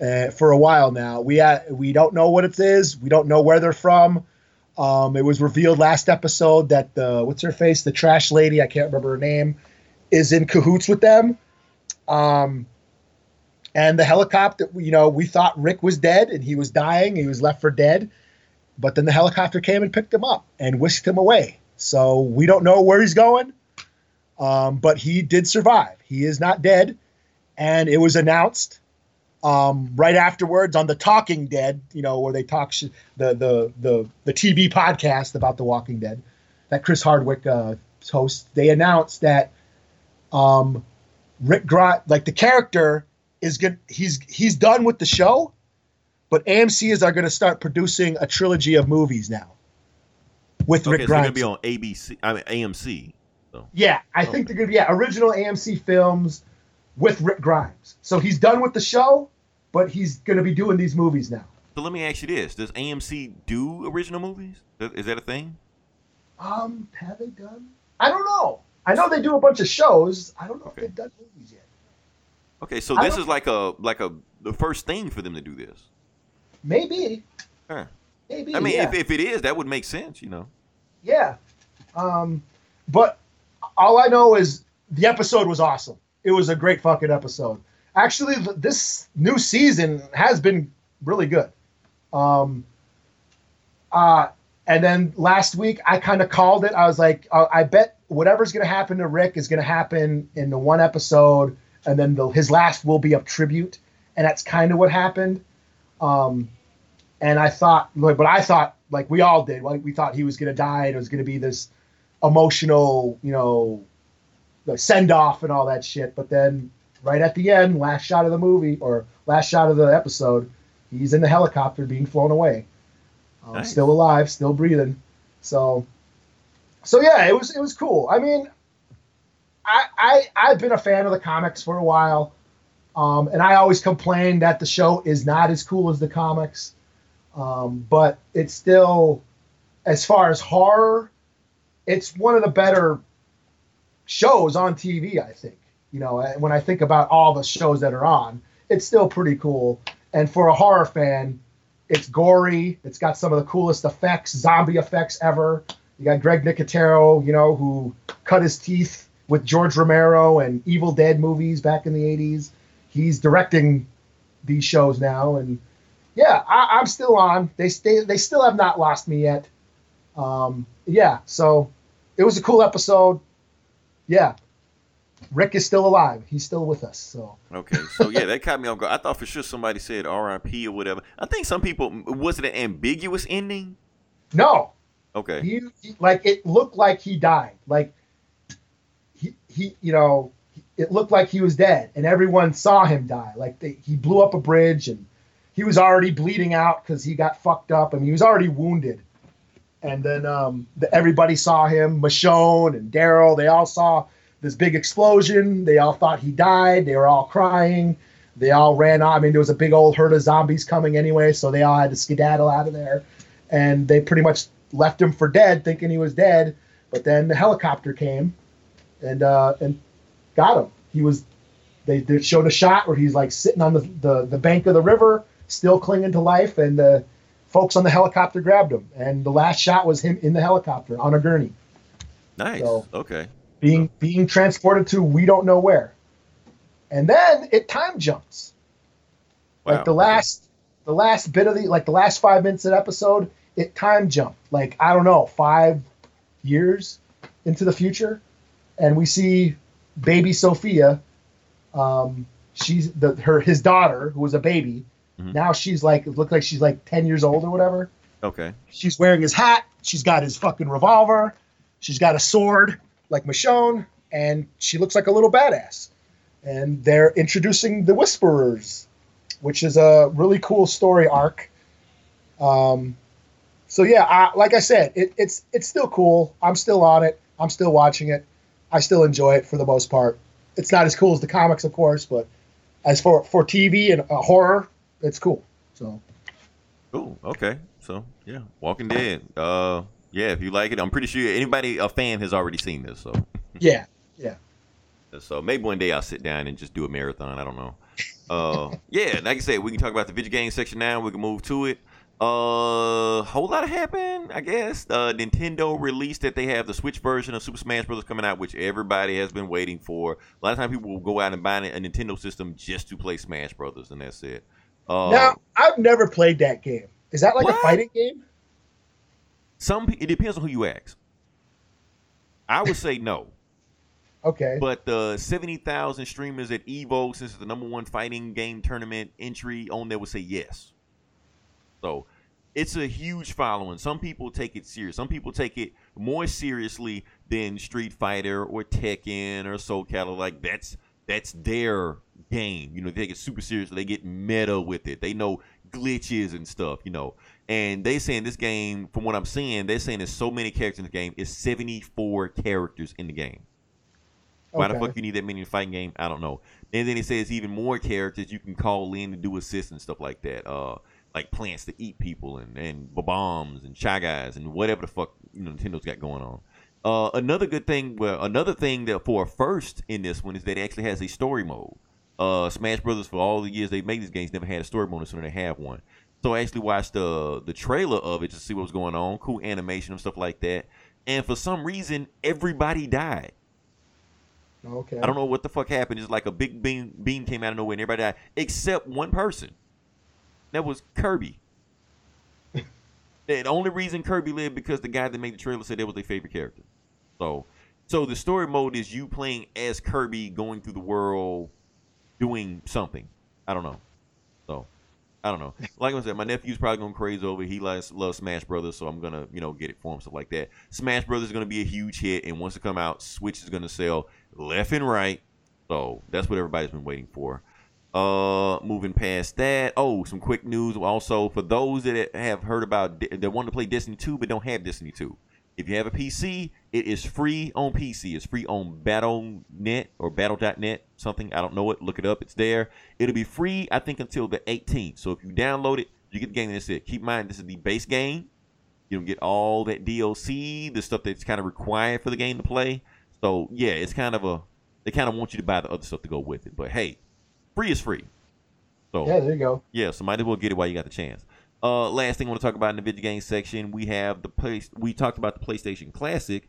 S6: uh, for a while now. We uh, we don't know what it is. We don't know where they're from. Um, it was revealed last episode that the what's her face, the trash lady, I can't remember her name, is in cahoots with them. Um, and the helicopter, you know, we thought Rick was dead and he was dying. He was left for dead. But then the helicopter came and picked him up and whisked him away. So we don't know where he's going. Um, but he did survive. He is not dead. And it was announced um, right afterwards on the Talking Dead, you know, where they talk sh- the, the the the TV podcast about The Walking Dead that Chris Hardwick uh, hosts. They announced that um, Rick Grimes, like the character, is good. He's he's done with the show, but AMC is are going to start producing a trilogy of movies now with
S5: Okay,
S6: Rick
S5: so they're gonna be on ABC. I mean AMC.
S6: Yeah, I think they're gonna be yeah, original AMC films with Rick Grimes. So he's done with the show, but he's gonna be doing these movies now.
S5: So let me ask you this: Does AMC do original movies? Is is that a thing?
S6: Um, have they done? I don't know. I know they do a bunch of shows. I don't know
S5: Okay.
S6: if they've done movies yet.
S5: Okay, so this is like a like a the first thing for them to do this.
S6: Maybe.
S5: Huh.
S6: Maybe.
S5: I mean,
S6: yeah.
S5: if, if it is, that would make sense, you know.
S6: Yeah. Um, but all I know is the episode was awesome. It was a great fucking episode. Actually, this new season has been really good. Um, uh, and then last week, I kind of called it. I was like, uh, I bet whatever's going to happen to Rick is going to happen in the one episode, and then the, his last will be a tribute. And that's kind of what happened. Um, and I thought, but I thought, like we all did, like we thought he was gonna die, and it was gonna be this emotional, you know, send off and all that shit. But then, right at the end, last shot of the movie or last shot of the episode, he's in the helicopter being flown away, um,
S5: Nice.
S6: still alive, still breathing. So, so yeah, it was it was cool. I mean, I I I've been a fan of the comics for a while. Um, and I always complain that the show is not as cool as the comics. Um, but it's still, as far as horror, it's one of the better shows on TV, I think. You know, when I think about all the shows that are on, it's still pretty cool. And for a horror fan, it's gory. It's got some of the coolest effects, zombie effects ever. You got Greg Nicotero, you know, who cut his teeth with George Romero and Evil Dead movies back in the 80s. He's directing these shows now. And yeah, I, I'm still on. They stay, they still have not lost me yet. Um, yeah, so it was a cool episode. Yeah. Rick is still alive. He's still with us. So
S5: Okay, so yeah, that caught me off guard. I thought for sure somebody said R.I.P. or whatever. I think some people was it an ambiguous ending?
S6: no,
S5: Okay,
S6: he, he like it looked like he died. Like he he you know it looked like he was dead, and everyone saw him die. Like they, he blew up a bridge, and he was already bleeding out because he got fucked up, I and he was already wounded. And then um, the, everybody saw him, Michonne and Daryl. They all saw this big explosion. They all thought he died. They were all crying. They all ran out. I mean, there was a big old herd of zombies coming anyway, so they all had to skedaddle out of there. And they pretty much left him for dead, thinking he was dead. But then the helicopter came and uh, and got him. He was. They, they showed a shot where he's like sitting on the, the, the bank of the river, still clinging to life, and the folks on the helicopter grabbed him. And the last shot was him in the helicopter on a gurney,
S5: nice.
S6: So-
S5: Okay,
S6: being being transported to we don't know where. And then it time jumps.
S5: wow.
S6: Like the last the last bit of the like the last five minutes of the episode, it time jumped. Like I don't know, five years into the future, and we see baby Sophia. Um, she's the her his daughter who was a baby.
S5: Mhm.
S6: Now she's like it looked like she's like ten years old or whatever.
S5: Okay,
S6: She's wearing his hat. She's got his fucking revolver. She's got a sword like Michonne, and she looks like a little badass. And they're introducing the Whisperers, which is a really cool story arc. Um, so yeah, I, like I said, it, it's it's still cool. I'm still on it. I'm still watching it. I still enjoy it for the most part. It's not as cool as the comics, of course, but as for for TV and uh, horror, it's cool. So
S5: cool. Okay, so yeah, Walking Dead. Uh, yeah, if you like it, I'm pretty sure anybody a fan has already seen this. So
S6: yeah, yeah.
S5: So maybe one day I'll sit down and just do a marathon. I don't know. Uh, yeah, like I said, we can talk about the video game section now. We can move to it. Uh, whole lot happened, I guess. Uh, Nintendo released that they have the Switch version of Super Smash Bros. coming out, which everybody has been waiting for. A lot of times people will go out and buy a Nintendo system just to play Smash Brothers, and that's it. Uh,
S6: Now, I've never played that game. Is that like
S5: What?
S6: a fighting game?
S5: some it depends on who you ask. I would say no.
S6: Okay.
S5: But the 70,000 streamers at EVO, since it's the number one fighting game tournament entry on there, would say yes. So it's a huge following. Some people take it serious. Some people take it more seriously than Street Fighter or Tekken or Soul Calibur. Like that's that's their game. You know, they take it super serious. They get meta with it. They know glitches and stuff. You know, and they saying this game, from what I'm seeing, they're saying there's so many characters in the game. It's 74 characters in the game. Why the
S6: Okay.
S5: fuck you need that many in a fighting game? I don't know. And then it says even more characters you can call in to do assists and stuff like that. Uh, like plants to eat people and and bombs and shy guys and whatever the fuck you know Nintendo's got going on. Uh, another good thing, well, another thing that for a first in this one is that it actually has a story mode. Uh, Smash Brothers for all the years they made these games never had a story mode, so they have one. So I actually watched the the trailer of it to see what was going on, cool animation and stuff like that. And for some reason, everybody died.
S6: Okay.
S5: I don't know what the fuck happened. It's like a big beam beam came out of nowhere and everybody died except one person. That was Kirby. the only reason Kirby lived because the guy that made the trailer said that was their favorite character. So, so the story mode is you playing as Kirby going through the world, doing something. I don't know. So, I don't know. Like I said, my nephew's probably going crazy over. it. He likes loves Smash Brothers, so I'm gonna you know get it for him stuff like that. Smash Brothers is gonna be a huge hit, and once it come out, Switch is gonna sell left and right. So that's what everybody's been waiting for. Uh, moving past that. Oh, some quick news. Also, for those that have heard about that want to play Destiny 2 but don't have Destiny 2, if you have a PC, it is free on PC. It's free on Battle.net or Battle.net, something. I don't know it. Look it up. It's there. It'll be free, I think, until the 18th. So if you download it, you get the game. and That's it. Keep in mind, this is the base game. You don't get all that DLC, the stuff that's kind of required for the game to play. So yeah, it's kind of a. They kind of want you to buy the other stuff to go with it. But hey, free is free. So
S6: Yeah, there you go.
S5: yeah, so might as well get it while you got the chance. Uh, last thing I want to talk about in the video game section, we have the place. We talked about the PlayStation Classic,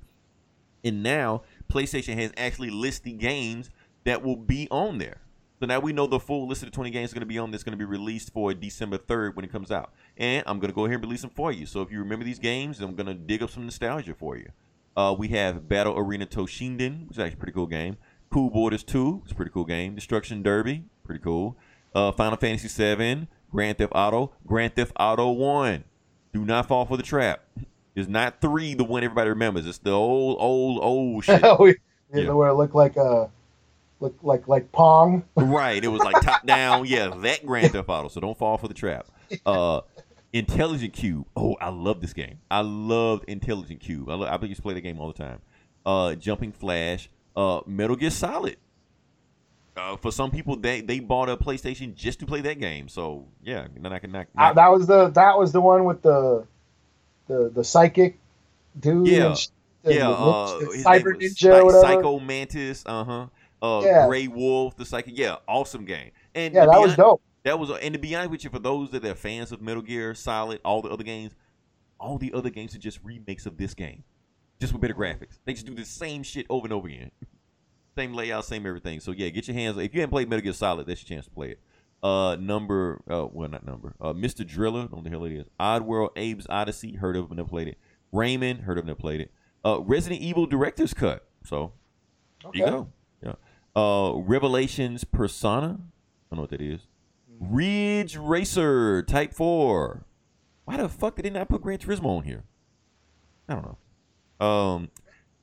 S5: and now PlayStation has actually listed games that will be on there. So now we know the full list of the 20 games are going to be on. That's going to be released for December 3rd when it comes out, and I'm going to go ahead and release them for you. So if you remember these games, I'm going to dig up some nostalgia for you. Uh, we have Battle Arena Toshinden, which is actually a pretty cool game. Cool Borders 2, it's a pretty cool game. Destruction Derby, pretty cool. Uh, Final Fantasy 7, Grand Theft Auto, Grand Theft Auto 1. Do not fall for the trap. It's not 3, the one everybody remembers. It's the old, old, old shit.
S6: We-
S5: Yeah.
S6: Where it looked like a look like like Pong.
S5: right. It was like top down. Yeah, that Grand Theft Auto. So don't fall for the trap. Uh, Intelligent Qube. Oh, I love this game. I loved Intelligent Qube. I, lo- I used to play the game all the time. Uh, Jumping Flash. Uh, Metal Gear Solid. Uh, for some people, they they bought a PlayStation just to play that game. So yeah, then I can knock.
S6: Uh,
S5: knock-
S6: that was the that was the one with the the the psychic dude.
S5: Yeah.
S6: and
S5: yeah,
S6: the
S5: uh,
S6: Cyber
S5: was
S6: Ninja.
S5: Psycho Mantis. Uh huh. Uh,
S6: Yeah.
S5: Gray Wolf, the psychic. Yeah, awesome game. And
S6: yeah, that was
S5: hon-
S6: dope.
S5: That was, and to be honest with you, for those that are fans of Metal Gear Solid, all the other games, all the other games are just remakes of this game, just with better graphics. They just do the same shit over and over again, same layout, same everything. So yeah, get your hands. If you haven't played Metal Gear Solid, that's your chance to play it. Uh, number, uh, well, not number. Uh, Mr. Driller, don't know the hell it is. Oddworld, Abe's Odyssey, heard of, never played it. Rayman, heard of, never played it. Uh, Resident Evil Director's Cut. So there you go. Yeah. Uh, Revelations Persona. I don't know what that is. Ridge Racer Type 4. Why the fuck did they not put Gran Turismo on here? I don't know. Um,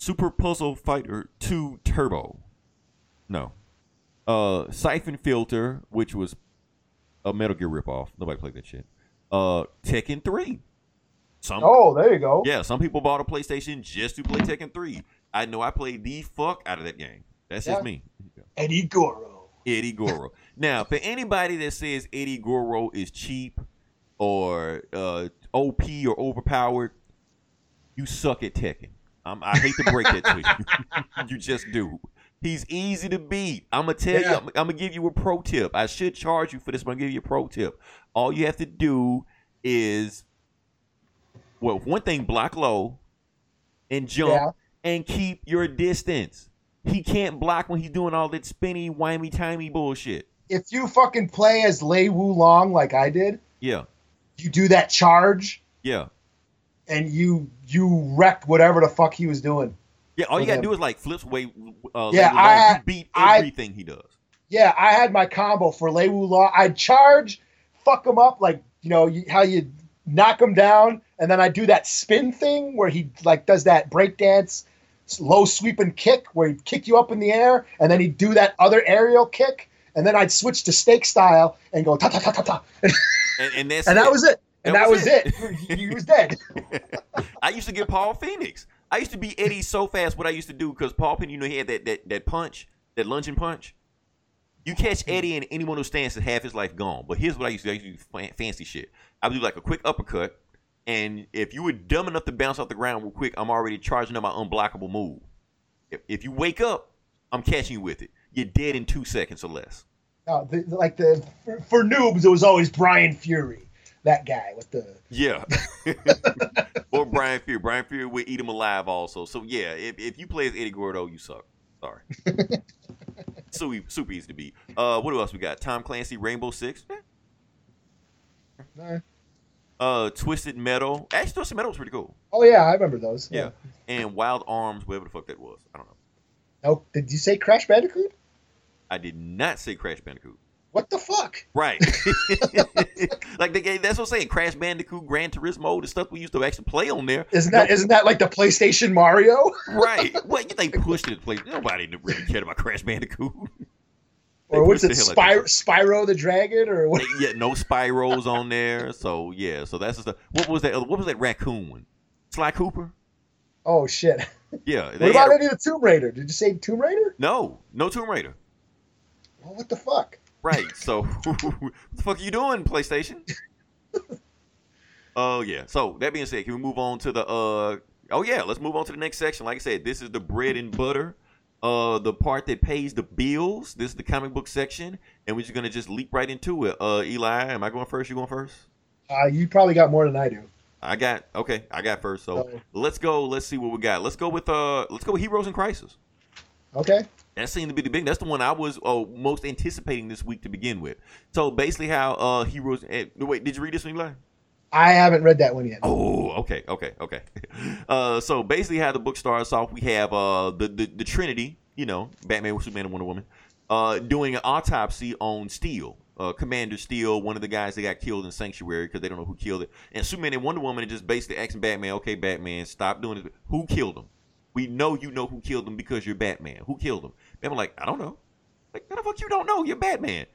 S5: Super Puzzle Fighter 2 Turbo. No. Uh, Syphon Filter, which was a Metal Gear ripoff. Nobody played that shit. Uh, Tekken 3. Some,
S6: Oh, there you go.
S5: yeah, some people bought a PlayStation just to play Tekken 3. I know I played the fuck out of that game. That's just me.
S6: Eddie Goro.
S5: Eddie Goro. now, for anybody that says Eddie Goro is cheap or uh, OP or overpowered, you suck at Tekken. Um, I hate to break that to you. you just do. He's easy to beat. I'm gonna tell you. I'm, I'm gonna give you a pro tip. I should charge you for this, but I'm gonna give you a pro tip. All you have to do is, well, one thing, block low, and jump,
S6: Yeah.
S5: and keep your distance. He can't block when he's doing all that spinny, wimey, timey bullshit.
S6: If you fucking play as Lei Wu Long like I did,
S5: Yeah,
S6: you do that charge
S5: yeah,
S6: and you you wreck whatever the fuck he was doing.
S5: yeah. All you gotta
S6: them.
S5: do is like flips away. Uh,
S6: Yeah, I had-
S5: beat
S6: I-
S5: everything he does.
S6: Yeah, I had my combo for Lei Wu Long. I'd charge, fuck him up like you know you, how you knock him down, and then I do that spin thing where he like does that breakdance low sweeping kick where he'd kick you up in the air, and then he'd do that other aerial kick, and then I'd switch to stake style and go ta ta ta ta ta, and,
S5: And, and
S6: and that was it. And
S5: That
S6: that,
S5: was
S6: was, it. he, he was dead.
S5: I used to get Paul Phoenix. I used to be Eddie so fast. What I used to do because Paul Phoenix, you know, he had that that that punch, that lunging punch. You catch Eddie and anyone who stands to half his life gone. But here's what I used to do. I used to do fancy shit. I would do like a quick uppercut, and if you were dumb enough to bounce off the ground real quick, I'm already charging up my unblockable move. If, if you wake up, I'm catching you with it. You're dead in two seconds or less.
S6: Uh, the, like the for, for noobs, it was always Bryan Fury, that guy with the
S5: Yeah. or Bryan Fury. Bryan Fury would eat him alive also. So yeah, if, if you play as Eddie Gordo, you suck. Sorry. so e- super easy to beat. Uh, what else we got? Tom Clancy, Rainbow Six. Eh. Uh, Twisted Metal. Actually, Twisted Metal was pretty cool.
S6: Oh yeah, I remember those.
S5: Yeah. And Wild Arms, whatever the fuck that was. I don't know.
S6: Oh, did you say Crash Bandicoot?
S5: I did not say Crash Bandicoot.
S6: What the fuck?
S5: Right. like they, that's what I'm saying. Crash Bandicoot, Gran Turismo, the stuff we used to actually play on there.
S6: Isn't that not that like the PlayStation Mario?
S5: Right. What you think pushed it to play? Nobody really cared about Crash Bandicoot. They
S6: or what's it,
S5: pushed the hell out
S6: Spyro, the Dragon? Or what?
S5: yeah, no Spyros on there. So yeah, so that's the stuff. What was that? What was that raccoon one? Sly Cooper.
S6: Oh shit!
S5: Yeah.
S6: What
S5: They
S6: about
S5: had,
S6: any of the Tomb Raider? Did you say Tomb Raider?
S5: no, no Tomb Raider.
S6: Well, what the fuck?
S5: Right. So what the fuck are you doing, PlayStation? Oh yeah. So that being said, can we move on to the uh? Oh yeah, let's move on to the next section. Like I said, this is the bread and butter. Uh, the part that pays the bills. This is the comic book section, and we're just gonna just leap right into it. Uh, Eli, am I going first? You going first?
S6: Uh, you probably got more than I do.
S5: I got okay. I got first. So
S6: Oh.
S5: let's go. Let's see what we got. Let's go with uh. Let's go with Heroes in Crisis.
S6: Okay.
S5: That seemed to be the big. That's the one I was uh, most anticipating this week to begin with. So basically, how uh Heroes. eh, wait, did you read this one, Eli?
S6: I haven't read that one yet.
S5: Oh, okay, okay, okay. Uh, so basically, how the book starts off, we have uh the the, the Trinity. you know, Batman, Superman, and Wonder Woman, uh, doing an autopsy on Steel, uh, Commander Steel, one of the guys that got killed in Sanctuary because they don't know who killed it. And Superman and Wonder Woman are just basically asking Batman, okay, Batman, stop doing it. Who killed him? We know you know who killed him because you're Batman. Who killed him? Batman like, I don't know. Like, how the fuck you don't know? You're Batman.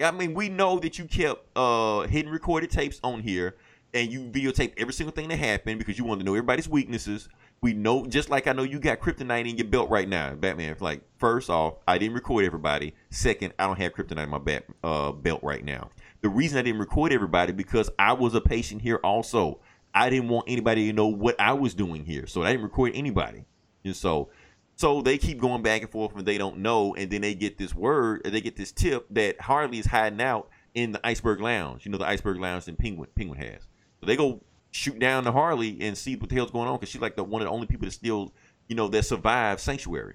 S5: I mean, we know that you kept uh hidden recorded tapes on here and you videotaped every single thing that happened because you wanted to know everybody's weaknesses. We know, just like I know you got kryptonite in your belt right now, Batman. Like, first off, I didn't record everybody. Second, I don't have kryptonite in my bat, uh, belt right now. The reason I didn't record everybody because I was a patient here also. I didn't want anybody to know what I was doing here, so I didn't record anybody. And so, so they keep going back and forth, and they don't know, and then they get this word, they get this tip that Harley is hiding out in the Iceberg Lounge. You know, the Iceberg Lounge that Penguin Penguin has. So they go shoot down to Harley and see what the hell's going on because she's like the one of the only people that still, you know, that survived Sanctuary.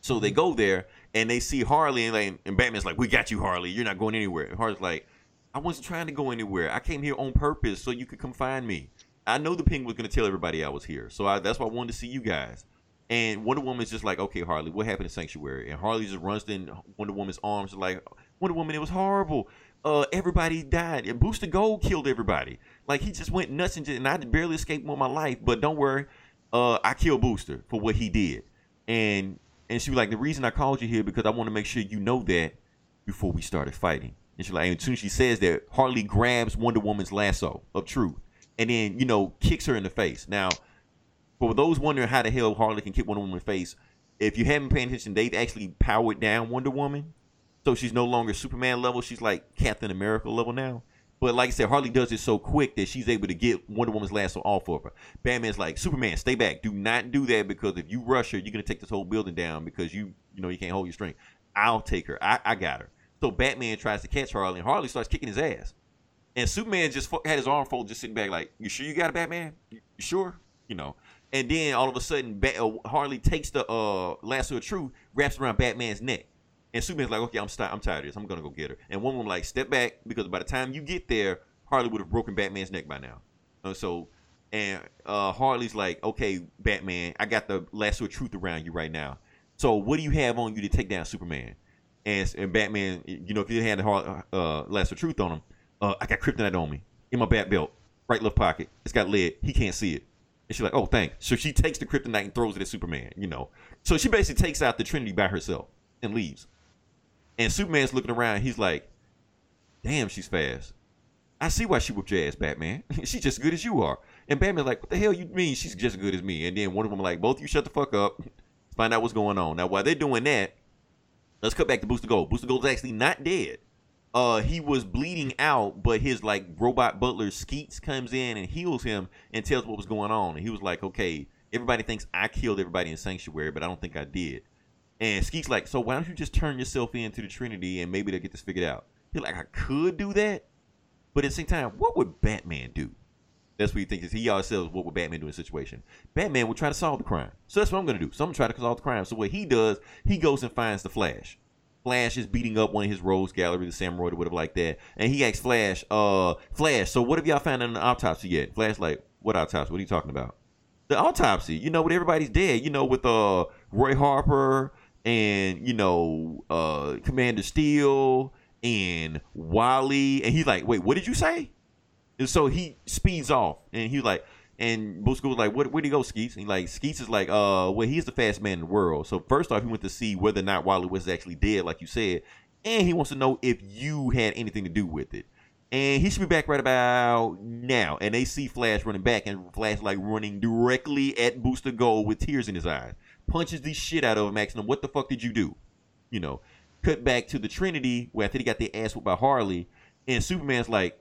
S5: So they mm-hmm. go there and they see Harley and, like, and Batman's like, "We got you, Harley. You're not going anywhere." And Harley's like, "I wasn't trying to go anywhere. I came here on purpose so you could come find me. I know the Penguin was going to tell everybody I was here, so I, that's why I wanted to see you guys." And Wonder Woman's just like, "Okay, Harley, what happened in Sanctuary?" And Harley just runs in Wonder Woman's arms, like, "Wonder Woman, it was horrible. Uh, everybody died. And Booster Gold killed everybody. Like he just went nuts and, just, and I barely escaped with my life. But don't worry, uh, I killed Booster for what he did. And and she was like, the reason I called you here because I want to make sure you know that before we started fighting. And she's like, and as soon as she says that, Harley grabs Wonder Woman's lasso of truth, and then you know kicks her in the face. Now, for those wondering how the hell Harley can kick Wonder Woman in the face, if you haven't paid attention, they've actually powered down Wonder Woman, so she's no longer Superman level. She's like Captain America level now. But like I said, Harley does it so quick that she's able to get Wonder Woman's lasso off of her. Batman's like, Superman, stay back. Do not do that because if you rush her, you're gonna take this whole building down because you you know you can't hold your strength. I'll take her. I, I got her. So Batman tries to catch Harley, and Harley starts kicking his ass. And Superman just had his arm folded, just sitting back, like, "You sure you got it, Batman? You sure?" You know. And then all of a sudden, ba- uh, Harley takes the uh, lasso of truth, wraps around Batman's neck. And Superman's like, okay, I'm st- I'm tired of this. I'm gonna go get her. And one woman like, step back because by the time you get there, Harley would have broken Batman's neck by now. Uh, so, and uh, Harley's like, okay, Batman, I got the lasso of truth around you right now. So what do you have on you to take down Superman? And, and Batman, you know, if you had the Har- uh, lasso of truth on him, uh, I got kryptonite on me in my bat belt, right left pocket. It's got lead. He can't see it. And she's like, oh, thanks. So she takes the kryptonite and throws it at Superman. You know, so she basically takes out the Trinity by herself and leaves. And Superman's looking around. He's like, damn, she's fast. I see why she whooped your ass, Batman. she's just as good as you are. And Batman's like, what the hell you mean she's just as good as me? And then one of them like, both of you shut the fuck up. Find out what's going on. Now, while they're doing that, let's cut back to Booster Gold. Booster Gold's actually not dead. Uh, he was bleeding out, but his like robot butler Skeets comes in and heals him and tells what was going on. And he was like, okay, everybody thinks I killed everybody in Sanctuary, but I don't think I did. And Skeet's like, so why don't you just turn yourself into the Trinity and maybe they'll get this figured out? He's like, I could do that, but at the same time, what would Batman do? That's what he thinks. He always says, what would Batman do in a situation? Batman would try to solve the crime. So that's what I'm going to do. So I'm going to try to solve the crime. So what he does, he goes and finds the Flash. Flash is beating up one of his rogues gallery, the samurai would have like that. And he asks Flash, uh, Flash, so what have y'all found in the autopsy yet? Flash like, what autopsy? What are you talking about? The autopsy, you know, with everybody's dead, you know, with uh Roy Harper and, you know, uh Commander Steel and Wally. And he's like, wait, what did you say? And so he speeds off and he's like, and Booster was like, what, where'd he go, Skeets? And like, Skeets is like, uh, well, he's the fastest man in the world. So first off, he went to see whether or not Wally was actually dead, like you said. And he wants to know if you had anything to do with it. And he should be back right about now. And they see Flash running back, and Flash like running directly at Booster Gold with tears in his eyes. Punches the shit out of him, asking him, What the fuck did you do? You know. Cut back to the Trinity, where I think he got their ass whooped by Harley. And Superman's like,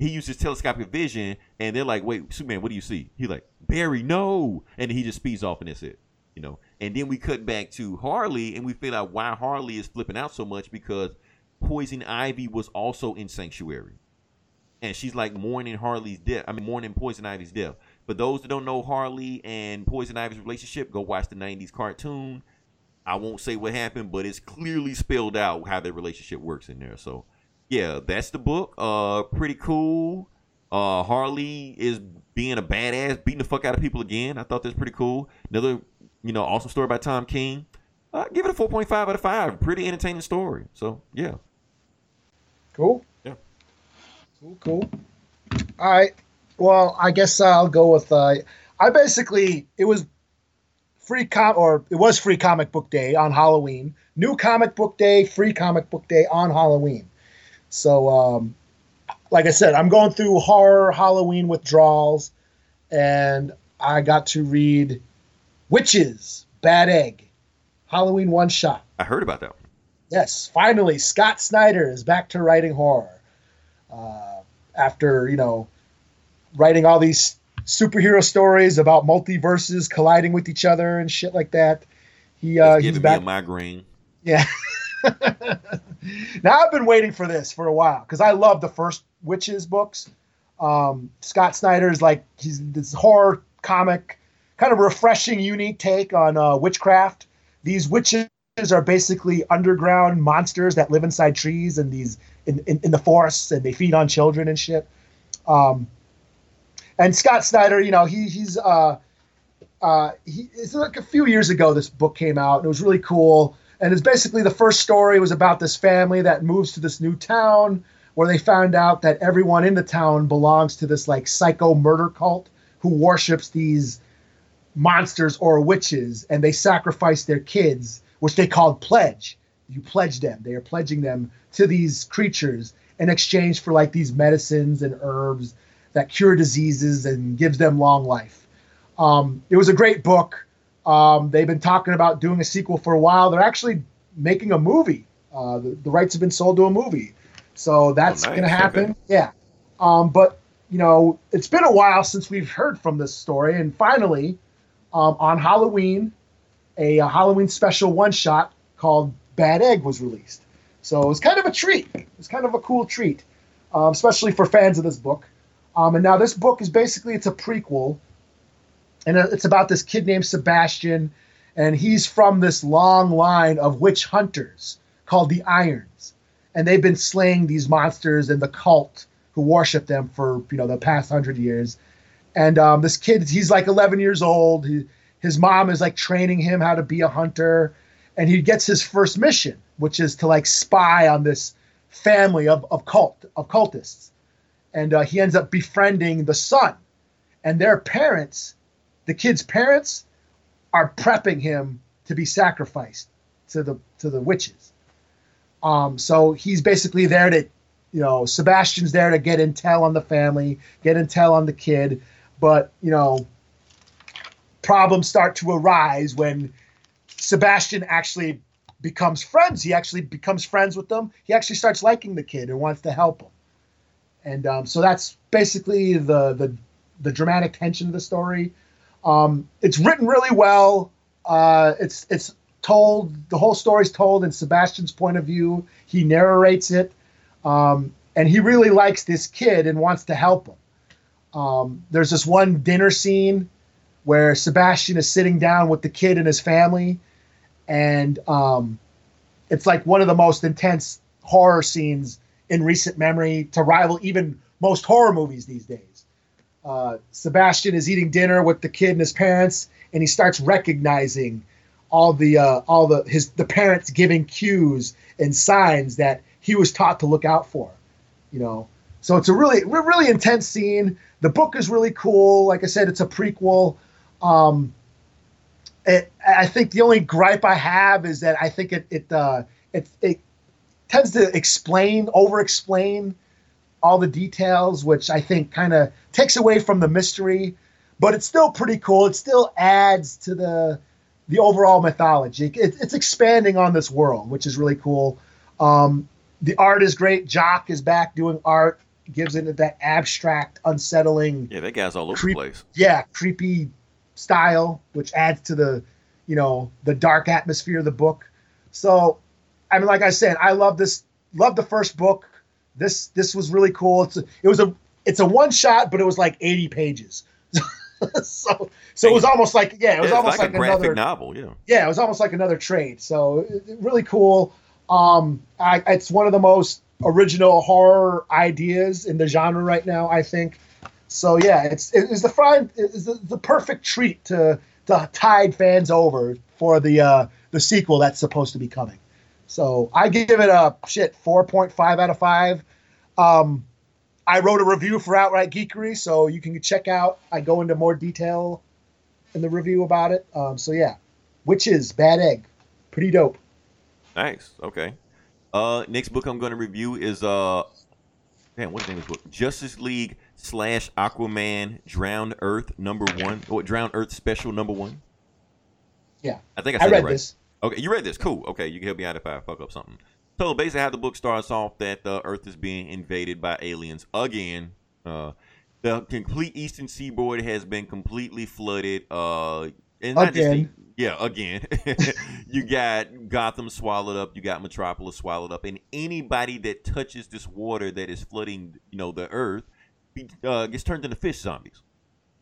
S5: he uses telescopic vision, and they're like, "Wait, Superman, what do you see?" He's like, "Barry, no!" And he just speeds off, and that's it, you know. And then we cut back to Harley, and we figure out why Harley is flipping out so much because Poison Ivy was also in Sanctuary, and she's like mourning Harley's death. I mean, mourning Poison Ivy's death. For those that don't know Harley and Poison Ivy's relationship, go watch the '90s cartoon. I won't say what happened, but it's clearly spelled out how their relationship works in there. So yeah, that's the book. Uh, pretty cool. Uh, Harley is being a badass, beating the fuck out of people again. I thought that's pretty cool. Another, you know, awesome story by Tom King. I give it a four point five out of five. Pretty entertaining story. So yeah.
S6: Cool.
S5: Yeah.
S6: Cool. Cool. All right. Well, I guess I'll go with. Uh, I basically it was free com or it was free comic book day on Halloween. New comic book day, free comic book day on Halloween. So, um, like I said, I'm going through horror Halloween withdrawals, and I got to read Witches, Bad Egg, Halloween one shot.
S5: I heard about that one.
S6: Yes, finally, Scott Snyder is back to writing horror. Uh, after, you know, writing all these superhero stories about multiverses colliding with each other and shit like that. He uh, he's
S5: giving me
S6: back.
S5: a migraine.
S6: Yeah. now I've been waiting for this for a while because I love the first Witches books. Um, Scott Snyder's like he's this horror comic, kind of refreshing, unique take on uh, witchcraft. These witches are basically underground monsters that live inside trees and these in, in, in the forests and they feed on children and shit. Um, and Scott Snyder, you know, he he's uh, uh, he, it's like a few years ago this book came out and it was really cool and it's basically the first story was about this family that moves to this new town where they found out that everyone in the town belongs to this like psycho murder cult who worships these monsters or witches and they sacrifice their kids which they called pledge. You pledge them. They are pledging them to these creatures in exchange for like these medicines and herbs that cure diseases and gives them long life. Um, it was a great book um, they've been talking about doing a sequel for a while. They're actually making a movie. Uh, the, the rights have been sold to a movie, so that's
S5: Oh, nice.
S6: going to happen.
S5: Okay.
S6: Yeah, um, but you know, it's been a while since we've heard from this story, and finally, um, on Halloween, a, uh Halloween special one shot called Bad Egg was released. So it was kind of a treat. It was kind of a cool treat, um, especially for fans of this book. Um, and now this book is basically it's a prequel and it's about this kid named Sebastian, and he's from this long line of witch hunters called the Irons, and they've been slaying these monsters and the cult who worship them for you know the past hundred years. And um, this kid, he's like 11 years old. He, his mom is like training him how to be a hunter, and he gets his first mission, which is to like spy on this family of, of cult of cultists, and uh, he ends up befriending the son, and their parents the kid's parents are prepping him to be sacrificed to the to the witches. Um, so he's basically there to, you know, Sebastian's there to get intel on the family, get intel on the kid, but you know, problems start to arise when Sebastian actually becomes friends. He actually becomes friends with them. He actually starts liking the kid and wants to help him. And um, so that's basically the the the dramatic tension of the story. Um, it's written really well. Uh, it's it's told the whole story's told in Sebastian's point of view. He narrates it, um, and he really likes this kid and wants to help him. Um, there's this one dinner scene where Sebastian is sitting down with the kid and his family, and um, it's like one of the most intense horror scenes in recent memory to rival even most horror movies these days uh, Sebastian is eating dinner with the kid and his parents, and he starts recognizing all the uh, all the his the parents giving cues and signs that he was taught to look out for. You know, so it's a really really intense scene. The book is really cool. Like I said, it's a prequel. Um, it, I think the only gripe I have is that I think it it uh, it, it tends to explain over explain all the details, which I think kind of takes away from the mystery, but it's still pretty cool. It still adds to the the overall mythology. It, it's expanding on this world, which is really cool. Um, the art is great. Jock is back doing art, gives it that abstract, unsettling,
S5: Yeah, that guy's all over
S6: Creep-
S5: the place.
S6: yeah, creepy style, which adds to the, you know, the dark atmosphere of the book. So, I mean, like I said, I love this. Love the first book. This this was really cool. It's a, it was a it's a one shot, but it was like eighty pages. so so it was almost like yeah, it was
S5: Yeah,
S6: almost
S5: like,
S6: like, another
S5: novel. Yeah.
S6: yeah, it was almost like another trade. So really cool. Um, I, it's one of the most original horror ideas in the genre right now. I think. So yeah, it's it's the fine it's the, the perfect treat to to tide fans over for the uh, the sequel that's supposed to be coming. So I give it a shit 4.5 out of five. Um, I wrote a review for Outright Geekery, so you can check out. I go into more detail in the review about it. Um, so yeah, Witches, Bad Egg, pretty dope.
S5: Nice. Okay. Uh, next book I'm going to review is uh, man, what's the name of this book? Justice League slash Aquaman Drowned Earth number one. What Drowned Earth special number one?
S6: Yeah,
S5: I think I
S6: I,
S5: said
S6: read
S5: right.
S6: this.
S5: Okay, you read this. Cool. Okay, you can help me out if I fuck up something. So basically, how the book starts off that the Earth is being invaded by aliens again. Uh, the complete eastern seaboard has been completely flooded. Uh, and not just
S6: Again.
S5: yeah, again. you got Gotham swallowed up. You got Metropolis swallowed up, and anybody that touches this water that is flooding, you know, the Earth, uh, gets turned into fish zombies.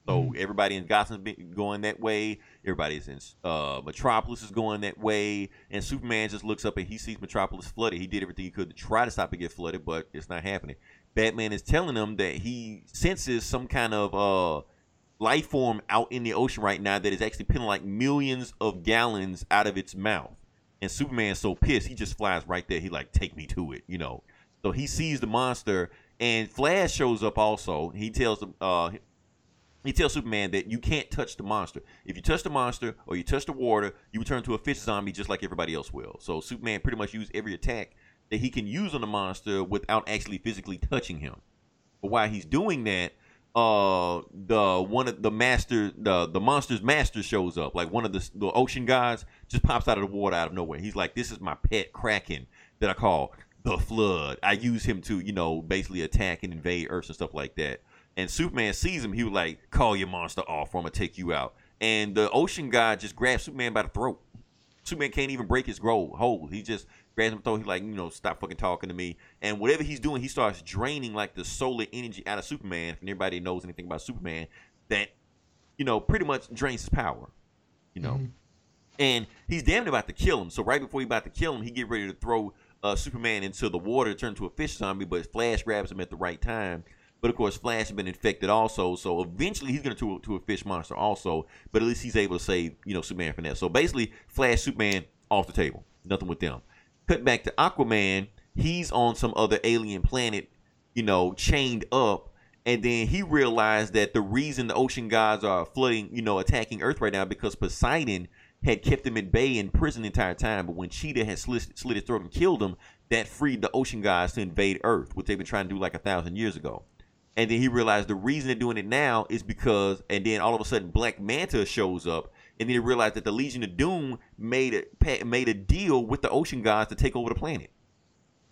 S5: So everybody in Gotham's been going that way. Everybody's in uh, Metropolis is going that way. And Superman just looks up and he sees Metropolis flooded. He did everything he could to try to stop it get flooded, but it's not happening. Batman is telling him that he senses some kind of uh, life form out in the ocean right now that is actually putting like millions of gallons out of its mouth. And Superman's so pissed, he just flies right there. He like, take me to it, you know. So he sees the monster, and Flash shows up also. He tells him, uh, he tells Superman that you can't touch the monster. If you touch the monster or you touch the water, you turn to a fish zombie just like everybody else will. So Superman pretty much used every attack that he can use on the monster without actually physically touching him. But while he's doing that, uh, the one of the master, the the monster's master shows up. Like one of the the ocean guys just pops out of the water out of nowhere. He's like, "This is my pet kraken that I call the Flood. I use him to, you know, basically attack and invade Earth and stuff like that." And Superman sees him. He was like, "Call your monster off, or I'm gonna take you out." And the ocean guy just grabs Superman by the throat. Superman can't even break his grow hold. He just grabs him throat. He's like, you know, stop fucking talking to me. And whatever he's doing, he starts draining like the solar energy out of Superman. If anybody knows anything about Superman, that you know pretty much drains his power. You know, and he's damn near about to kill him. So right before he's about to kill him, he get ready to throw uh, Superman into the water, turn to a fish zombie. But Flash grabs him at the right time. But of course, Flash has been infected also, so eventually he's going to to, to a fish monster also. But at least he's able to save you know Superman from that. So basically, Flash, Superman off the table, nothing with them. Cut back to Aquaman. He's on some other alien planet, you know, chained up, and then he realized that the reason the ocean gods are flooding, you know, attacking Earth right now because Poseidon had kept him at bay in prison the entire time. But when Cheetah had slit, slit his throat and killed him, that freed the ocean gods to invade Earth, which they've been trying to do like a thousand years ago. And then he realized the reason they're doing it now is because, and then all of a sudden Black Manta shows up, and then he realized that the Legion of Doom made a made a deal with the ocean gods to take over the planet.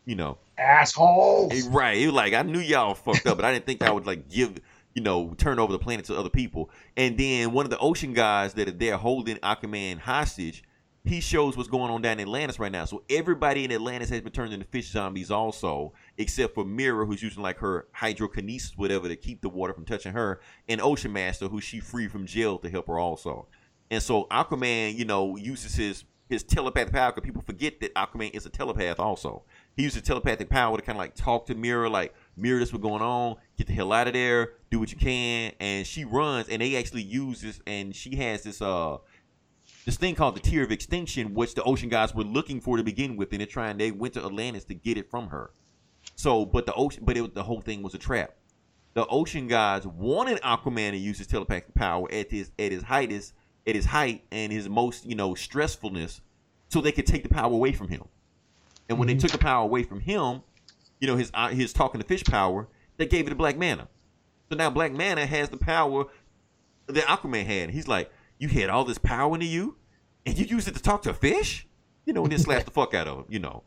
S5: You know,
S6: Assholes.
S5: Right? he was like I knew y'all fucked up, but I didn't think I would like give you know turn over the planet to other people. And then one of the ocean guys that are there holding Aquaman hostage, he shows what's going on down in Atlantis right now. So everybody in Atlantis has been turned into fish zombies also, except for Mera, who's using like her hydrokinesis, whatever, to keep the water from touching her, and Ocean Master, who she freed from jail to help her also. And so Aquaman, you know, uses his his telepathic power because people forget that Aquaman is a telepath also. He uses telepathic power to kind of like talk to Mera, like Mera, this what's going on. Get the hell out of there. Do what you can. And she runs, and they actually use this, and she has this uh this thing called the Tear of Extinction, which the Ocean Guys were looking for to begin with, and they're trying. They went to Atlantis to get it from her. So, but the ocean, but it, the whole thing was a trap. The Ocean Gods wanted Aquaman to use his telepathic power at his at his height, his, at his height and his most you know stressfulness, so they could take the power away from him. And when they took the power away from him, you know his uh, his talking to fish power, they gave it to Black Manta. So now Black Manta has the power that Aquaman had. He's like, you had all this power into you, and you use it to talk to a fish, you know, and then slash the fuck out of him, you know.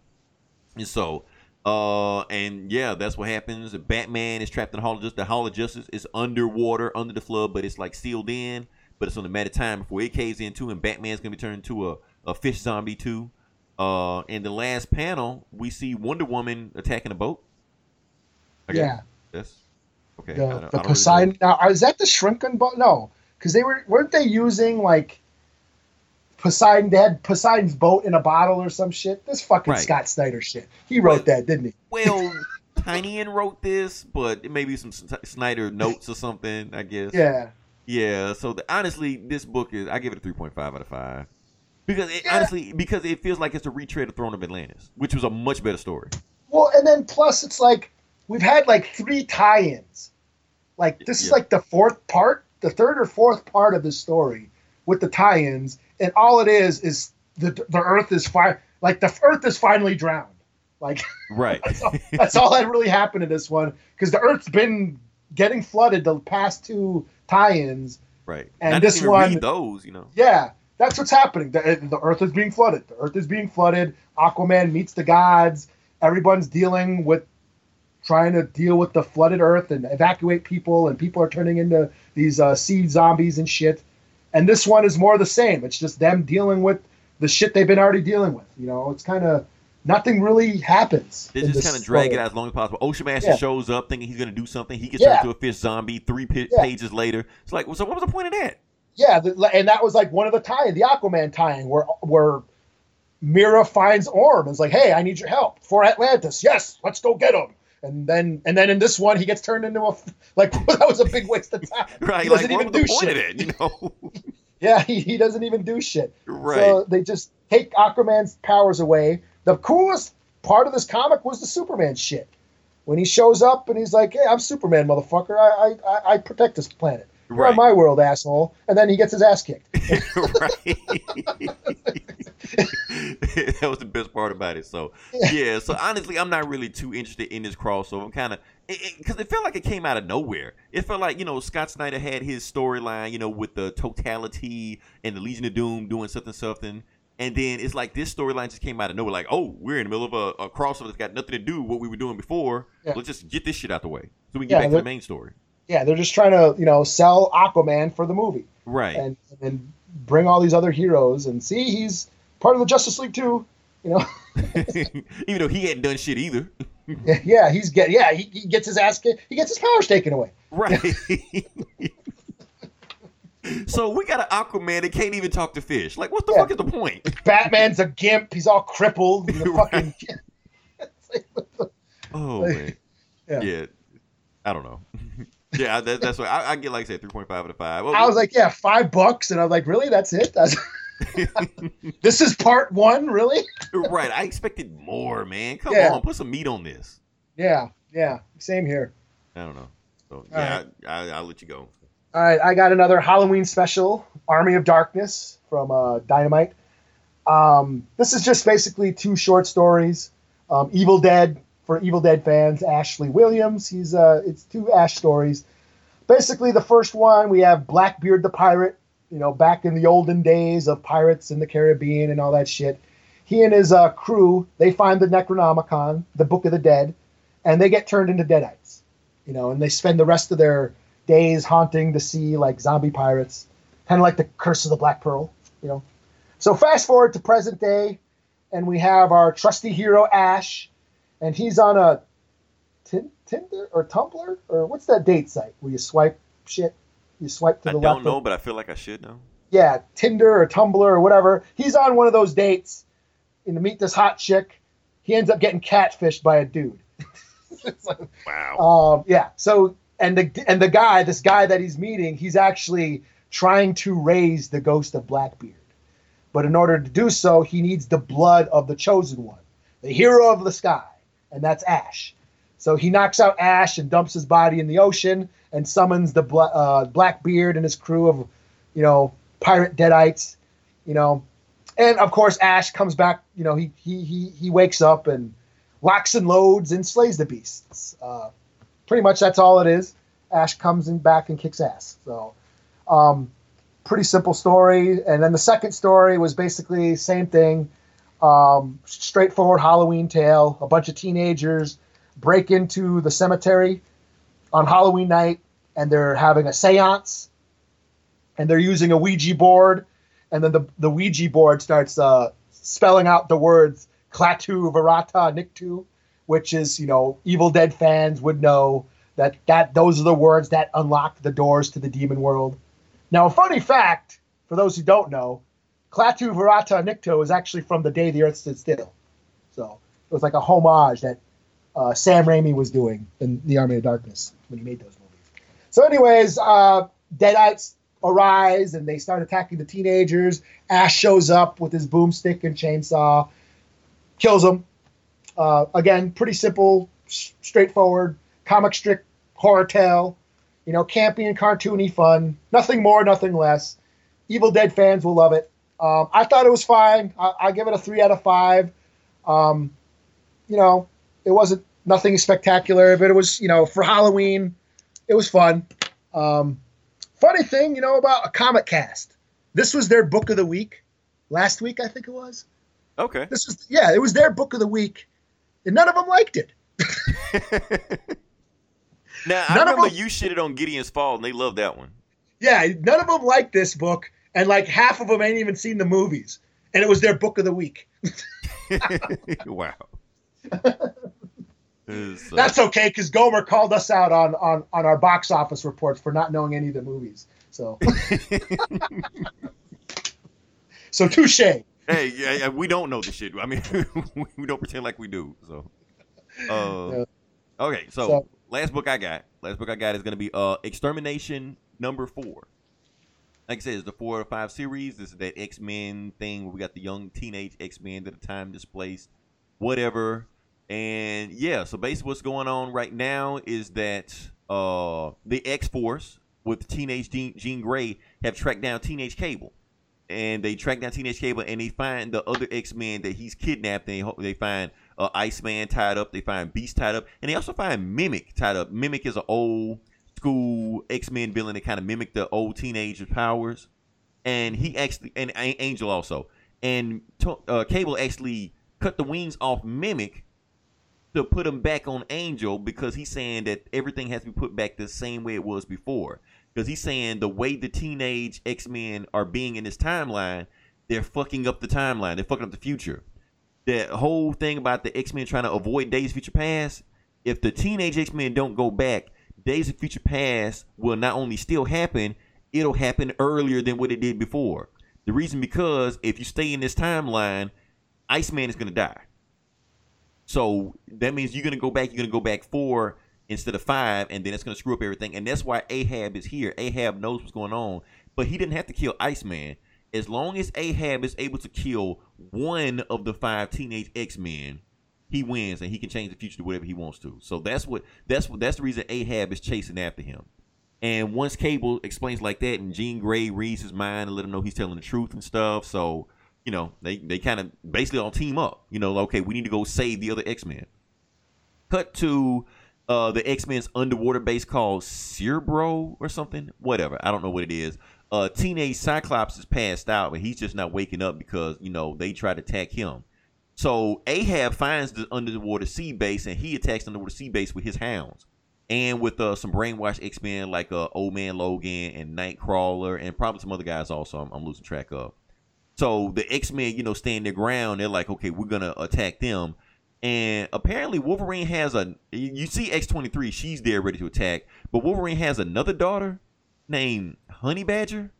S5: And so, uh, and yeah, that's what happens. Batman is trapped in the Hall of Justice. The Hall of Justice is underwater, under the flood, but it's like sealed in. But it's on a matter of time before it caves in too, and Batman's gonna be turned into a, a fish zombie too. Uh, in the last panel, we see Wonder Woman attacking a boat. Okay.
S6: Yeah.
S5: Yes. okay.
S6: The,
S5: I
S6: the
S5: don't really.
S6: Poseidon. Now, is that the shrinking boat? No, because they were weren't they using like Poseidon? They had Poseidon's boat in a bottle or some shit. This fucking
S5: Right.
S6: Scott Snyder shit. He wrote that, didn't he?
S5: Well, Tynion wrote this, but it may be some Snyder notes or something. I guess.
S6: Yeah.
S5: Yeah, so the, honestly, this book is I give it a three point five out of five because it,
S6: Yeah.
S5: honestly because it feels like it's a retread of Throne of Atlantis, which was a much better story.
S6: Well, and then plus it's like we've had like three tie-ins. Like this is like the fourth part, the third or fourth part of the story with the tie-ins, and all it is is the the Earth is fire. Like the Earth is finally drowned. Like
S5: Right.
S6: that's all that really happened in this one because the Earth's been getting flooded the past two tie-ins.
S5: right.
S6: And
S5: I
S6: this one-
S5: those, you know.
S6: Yeah, that's what's happening. The, the Earth is being flooded. The Earth is being flooded. Aquaman meets the gods. Everyone's dealing with trying to deal with the flooded Earth and evacuate people, and people are turning into these uh, sea zombies and shit. And this one is more the same. It's just them dealing with the shit they've been already dealing with. You know, it's kind of nothing really happens.
S5: They just kind of drag it out as long as possible. Ocean Master
S6: Yeah.
S5: shows up thinking he's going to do something. He gets
S6: Yeah.
S5: turned into a fish zombie three pa-
S6: Yeah.
S5: pages later. It's like, well, so what was the point of that?
S6: Yeah, the, and that was like one of the tie the Aquaman tie-in where where Mera finds Orm and is like, "Hey, I need your help for Atlantis. Yes, let's go get him." And then and then in this one, he gets turned into a like that was a big waste of time.
S5: Right?
S6: He doesn't
S5: what
S6: even do shit.
S5: that? You know?
S6: Yeah, he, he doesn't even do shit.
S5: right.
S6: So they just take Aquaman's powers away. The coolest part of this comic was the Superman shit. When he shows up and he's like, "Hey, I'm Superman, motherfucker. I, I, I protect this planet. You're
S5: Right.
S6: on my world, asshole." And then he gets his ass kicked.
S5: right. that was the best part about it. So yeah. So honestly, I'm not really too interested in this crossover. I'm kind of because it, felt like it came out of nowhere. It felt like you know Scott Snyder had his storyline, you know, with the totality and the Legion of Doom doing something something. And then it's like this storyline just came out of nowhere. Like, oh, we're in the middle of a, a crossover that's got nothing to do with what we were doing before.
S6: Yeah.
S5: Let's just get this shit out the way so we can
S6: Yeah,
S5: get back to the main story.
S6: Yeah, they're just trying to, you know, sell Aquaman for the movie
S5: Right.
S6: and and bring all these other heroes and see he's part of the Justice League too. You know,
S5: Even though he hadn't done shit either.
S6: yeah, he's get yeah he, he gets his ass he gets his powers taken away.
S5: Right. so we got an Aquaman that can't even talk to fish. Like, what the
S6: Yeah.
S5: fuck is the point?
S6: Batman's a gimp, he's all crippled. Fucking It's like, the-
S5: Oh
S6: Like,
S5: man.
S6: yeah.
S5: Yeah. I don't know. Yeah, that, that's what I, I get. Like I said, three point five out of five. Well,
S6: I was like, yeah, five bucks, and I was like, really, that's it? That's this is part one, really?
S5: right. I expected more, man. Come
S6: Yeah.
S5: on, put some meat on this.
S6: Yeah, yeah, same here.
S5: I don't know. So yeah, I, I, I'll let you go.
S6: All right, I got another Halloween special, Army of Darkness from uh, Dynamite. Um, this is just basically two short stories. Um, Evil Dead for Evil Dead fans, Ashley Williams. He's uh, it's two Ash stories. Basically, the first one we have Blackbeard the pirate. You know, back in the olden days of pirates in the Caribbean and all that shit. He and his uh, crew they find the Necronomicon, the Book of the Dead, and they get turned into deadites. You know, and they spend the rest of their days haunting the sea like zombie pirates, kind of like the Curse of the Black Pearl, you know. So fast forward to present day, and we have our trusty hero Ash, and he's on a Tinder or Tumblr or what's that date site where you swipe shit, you swipe to the
S5: I
S6: the
S5: don't
S6: left.
S5: know, but I feel like I should know.
S6: Yeah, Tinder or Tumblr or whatever. He's on one of those dates, and to meet this hot chick, he ends up getting catfished by a dude.
S5: Wow.
S6: um, yeah. So and the and the guy, this guy that he's meeting, he's actually trying to raise the ghost of Blackbeard. But in order to do so, he needs the blood of the chosen one, the hero of the sky, and that's Ash. So he knocks out Ash and dumps his body in the ocean and summons the Bla- uh, Blackbeard and his crew of, you know, pirate deadites, you know. And of course, Ash comes back. You know, he he he he wakes up and locks and loads and slays the beasts. Uh, pretty much that's all it is. Ash comes in back and kicks ass. So, um, pretty simple story. And then the second story was basically same thing, um, straightforward Halloween tale. A bunch of teenagers break into the cemetery on Halloween night, and they're having a séance, and they're using a Ouija board, and then the the Ouija board starts uh, spelling out the words Klaatu Barada Nikto, which is you know Evil Dead fans would know that that those are the words that unlock the doors to the demon world. Now, a funny fact for those who don't know, Klaatu Barada Nikto is actually from the day the Earth stood still. So it was like a homage that uh, Sam Raimi was doing in the Army of Darkness when he made those movies. So, anyways, uh, Deadites arise and they start attacking the teenagers. Ash shows up with his boomstick and chainsaw, kills them. Uh, again, pretty simple, s- straightforward comic strip horror tale. You know, campy and cartoony fun. Nothing more, nothing less. Evil Dead fans will love it. Um, I thought it was fine. I, I give it a three out of five. Um, you know, it wasn't nothing spectacular, but it was, you know, for Halloween, it was fun. Um, funny thing, you know, about a comic cast. This was their book of the week. Last week, I think it was.
S5: Okay.
S6: This was, yeah, it was their book of the week, and none of them liked it.
S5: now I
S6: None of
S5: remember
S6: them-
S5: you shitted on Gideon Falls, and they loved that one.
S6: Yeah, none of them liked this book, and like half of them ain't even seen the movies, and it was their book of the week.
S5: wow. It's, uh,
S6: That's okay because Gomer called us out on, on on our box office reports for not knowing any of the movies. So, so touche.
S5: hey, yeah, yeah, we don't know the shit. I mean, we don't pretend like we do. So, uh, okay. So,
S6: So-
S5: last book I got, last book I got is gonna be uh, Extermination number four. Like I said, it's the four or five series. This is that X Men thing where we got the young teenage X Men that are time displaced, whatever. And yeah, so basically, what's going on right now is that uh, the X Force with teenage Jean, Grey have tracked down Teenage Cable and they track down Teenage Cable, and they find the other X Men that he's kidnapped. And they they find uh, Iceman tied up. They find Beast tied up, and they also find Mimic tied up. Mimic is an old school X Men villain that kind of mimicked the old teenager powers, and he actually and Angel also, and uh, Cable actually cut the wings off Mimic to put him back on Angel because he's saying that everything has to be put back the same way it was before. Because he's saying the way the teenage X Men are being in this timeline, they're fucking up the timeline. They're fucking up the future. That whole thing about the X Men trying to avoid Days Future Past, if the teenage X Men don't go back, Days of Future Past will not only still happen, it'll happen earlier than what it did before. The reason because if you stay in this timeline, Iceman is gonna die. So that means you're gonna go back. You're gonna go back four instead of five, and then it's gonna screw up everything. And that's why Ahab is here. Ahab knows what's going on, but he didn't have to kill Iceman. As long as Ahab is able to kill one of the five teenage X Men, he wins, and he can change the future to whatever he wants to. So that's what that's what that's the reason Ahab is chasing after him. And once Cable explains like that, and Jean Grey reads his mind and let him know he's telling the truth and stuff, so you know they they kind of basically all team up. You know, okay, we need to go save the other X Men. Cut to uh, the X Men's underwater base called Cerebro or something, whatever. I don't know what it is. Uh, teenage Cyclops is passed out, but he's just not waking up because you know they tried to attack him. So Ahab finds the underwater sea base and he attacks the underwater sea base with his hounds and with uh, some brainwashed X Men like uh, Old Man Logan and Nightcrawler and probably some other guys also. I'm, I'm losing track of. So the X Men, you know, stand their ground. They're like, okay, we're gonna attack them. And apparently Wolverine has a. You see X twenty three, she's there ready to attack. But Wolverine has another daughter named Honey Badger.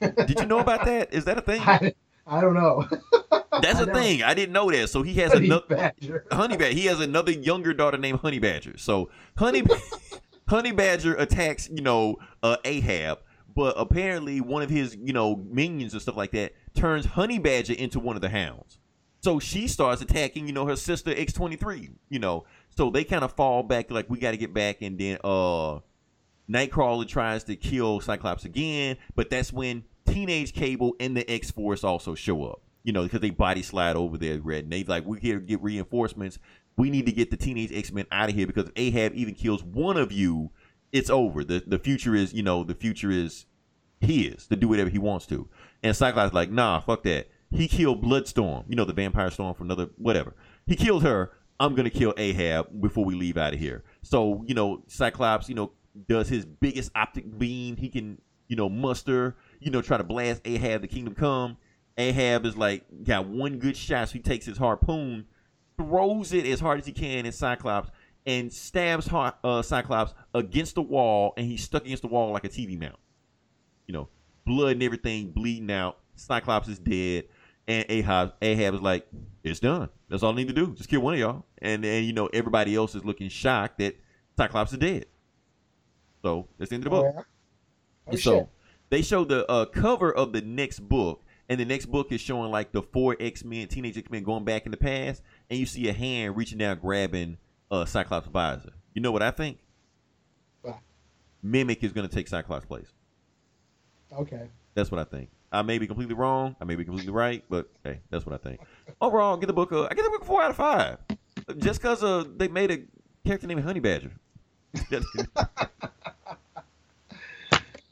S5: Did you know about that? Is that a thing?
S6: I, I don't know.
S5: That's
S6: the
S5: thing. I didn't know that. So he has
S6: Honey
S5: another
S6: Badger.
S5: Honey Badger. He has another younger daughter named Honey Badger. So Honey Honey Badger attacks, you know, uh, Ahab, but apparently one of his, you know, minions and stuff like that turns Honey Badger into one of the hounds. So she starts attacking, you know, her sister X23, you know. So they kind of fall back like we got to get back and then uh Nightcrawler tries to kill Cyclops again, but that's when Teenage Cable and the X Force also show up. You know, because they body slide over there, Red. And they like, we're here to get reinforcements. We need to get the Teenage X Men out of here because if Ahab even kills one of you, it's over. The the future is, you know, the future is his to do whatever he wants to. And Cyclops like, nah, fuck that. He killed Bloodstorm, you know, the vampire storm from another whatever. He killed her. I'm gonna kill Ahab before we leave out of here. So, you know, Cyclops, you know, does his biggest optic beam he can, you know, muster, you know, try to blast Ahab the kingdom come. Ahab is like got one good shot, so he takes his harpoon, throws it as hard as he can at Cyclops, and stabs uh, Cyclops against the wall, and he's stuck against the wall like a TV mount. You know, blood and everything bleeding out. Cyclops is dead, and Ahab Ahab is like, "It's done. That's all I need to do. Just kill one of y'all." And then you know everybody else is looking shocked that Cyclops is dead. So that's the end of the book.
S6: Oh, Oh,
S5: so
S6: shit.
S5: They show the uh, cover of the next book, and the next book is showing like the four X Men, teenage X Men going back in the past, and you see a hand reaching down grabbing uh, Cyclops' visor. You know what I think?
S6: What?
S5: Mimic is going to take Cyclops' place.
S6: Okay.
S5: That's what I think. I may be completely wrong. I may be completely right, but hey, that's what I think. Overall, get the book. Uh, I get the book four out of five, just because uh, they made a character named Honey Badger.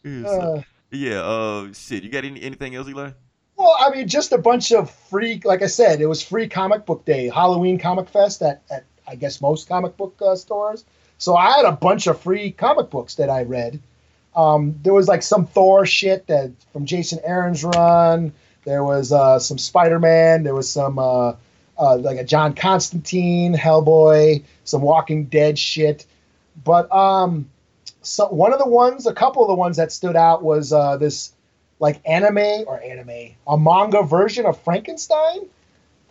S5: So-
S6: Uh,
S5: yeah. Uh, shit. You got any, anything else, Eli?
S6: Well, I mean, just a bunch of free. Like I said, it was free comic book day, Halloween Comic Fest at, at I guess most comic book uh, stores. So I had a bunch of free comic books that I read. Um, there was like some Thor shit that from Jason Aaron's run. There was uh, some Spider Man. There was some uh, uh, like a John Constantine, Hellboy, some Walking Dead shit. But um, so one of the ones, a couple of the ones that stood out was uh, this like anime or anime, a manga version of Frankenstein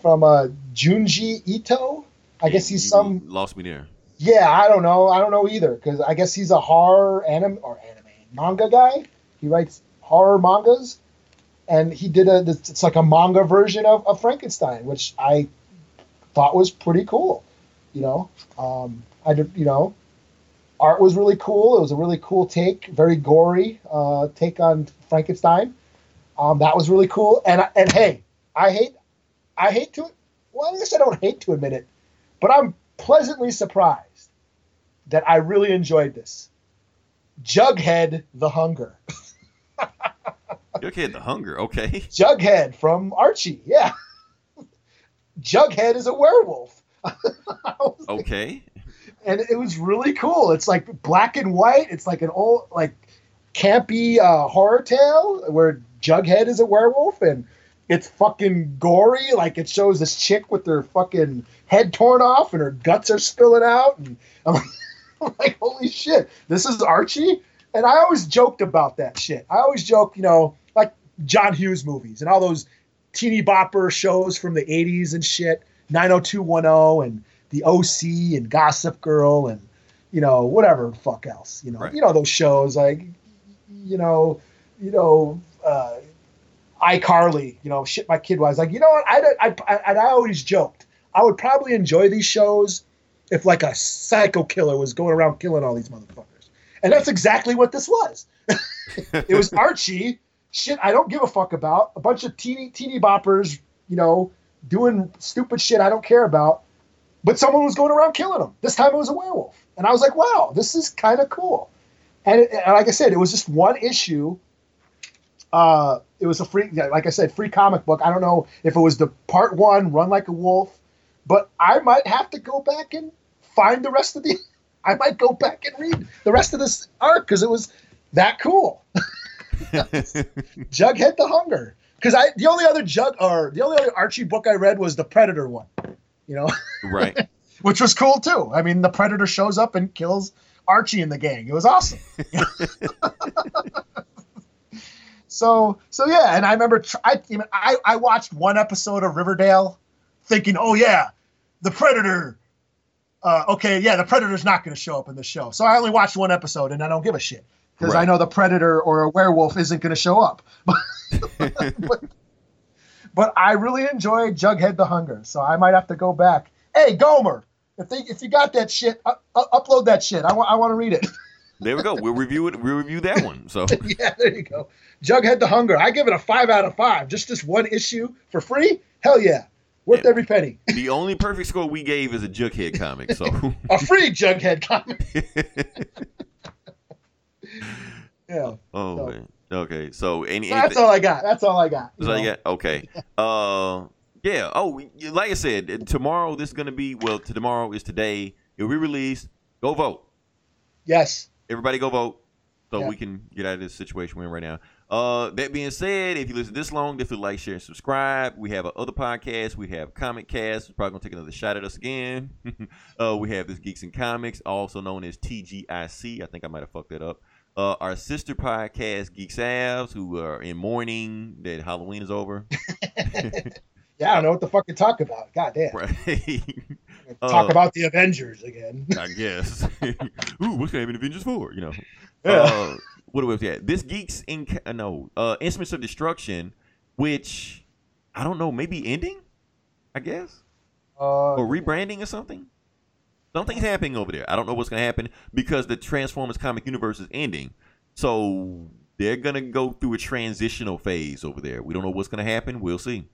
S6: from uh, Junji Ito. I guess he's
S5: You
S6: some
S5: lost me there.
S6: yeah, I don't know. I don't know either because I guess he's a horror anime or anime manga guy. He writes horror mangas, and he did a. this- It's like a manga version of, of Frankenstein, which I thought was pretty cool. You know, um, I did. You know, art was really cool. It was a really cool take, very gory uh, take on Frankenstein. Um, that was really cool. And and hey, I hate, I hate to. Well, I guess I don't hate to admit it, but I'm pleasantly surprised that I really enjoyed this. Jughead the Hunger.
S5: Jughead. The hunger. Okay.
S6: Jughead from Archie, yeah. Jughead is a werewolf.
S5: Okay.
S6: And it was really cool. It's like black and white. It's like an old, like campy uh, horror tale where Jughead is a werewolf, and it's fucking gory. Like it shows this chick with her fucking head torn off and her guts are spilling out, and I'm like, I'm like holy shit, this is Archie. And I always joked about that shit. I always joke, you know, like John Hughes movies and all those teeny bopper shows from the 80s and shit, 90210 and the OC and Gossip Girl and you know whatever the fuck else, you know.
S5: Right.
S6: You know those shows like you know, you know uh iCarly, you know, shit my kid was like, you know what? I I I, I always joked. I would probably enjoy these shows if like a psycho killer was going around killing all these motherfuckers. And that's exactly what this was. it was Archie, shit I don't give a fuck about, a bunch of teeny teeny boppers, you know, doing stupid shit I don't care about, but someone was going around killing them. This time it was a werewolf, and I was like, wow, this is kind of cool. And, it, and like I said, it was just one issue. Uh, it was a free, like I said, free comic book. I don't know if it was the part one, Run Like a Wolf, but I might have to go back and find the rest of the. I might go back and read the rest of this arc because it was that cool. Jughead the Hunger. Because I the only other Jug or the only other Archie book I read was the Predator one, you know,
S5: right.
S6: which was cool too. I mean, the Predator shows up and kills Archie and the gang. It was awesome. so so yeah, and I remember tr- I even I I watched one episode of Riverdale, thinking, oh yeah, the Predator. Uh, okay, yeah, the Predator's not going to show up in the show. So I only watched one episode, and I don't give a shit because I know the Predator or a werewolf isn't going to show up. but, but I really enjoyed Jughead the Hunger, so I might have to go back. Hey, Gomer, if they if you got that shit, uh, uh, upload that shit. I want I want to read it.
S5: There we go. We'll review it. We'll review that one. So
S6: yeah, there you go. Jughead the Hunger. I give it a five out of five. Just this one issue for free. Hell yeah, worth every penny.
S5: the only perfect score we gave is a Jughead comic. So
S6: A free Jughead comic. Yeah,
S5: oh
S6: So-
S5: man. Okay. So any
S6: that's
S5: anything-
S6: all I got. That's all I got. you
S5: So you got okay. Uh, yeah. Oh, like I said, tomorrow this is gonna be well. To tomorrow is today. It'll be released. Go vote.
S6: Yes.
S5: Everybody go vote, so
S6: Yeah.
S5: we can get out of this situation we're in right now. Uh, that being said, if you listen this long, definitely like, share, and subscribe. We have other podcasts. We have Comic Cast. We're probably gonna take another shot at us again. uh, we have this Geeks and Comics, also known as TGIC. I think I might have fucked that up. Uh, our sister podcast, Geek Savs, who are in mourning that Halloween is over.
S6: Yeah, I don't know what the fuck to talk about. God damn.
S5: right.
S6: Talk
S5: Uh,
S6: about the Avengers again.
S5: I guess. Ooh, what's gonna have an Avengers four? You know.
S6: Yeah.
S5: Uh, what was that? This geeks in uh, no uh, instruments of destruction, which I don't know, maybe ending, I guess,
S6: Uh,
S5: or rebranding or something. Something's happening over there. I don't know what's gonna happen because the Transformers comic universe is ending, so they're gonna go through a transitional phase over there. We don't know what's gonna happen. We'll see.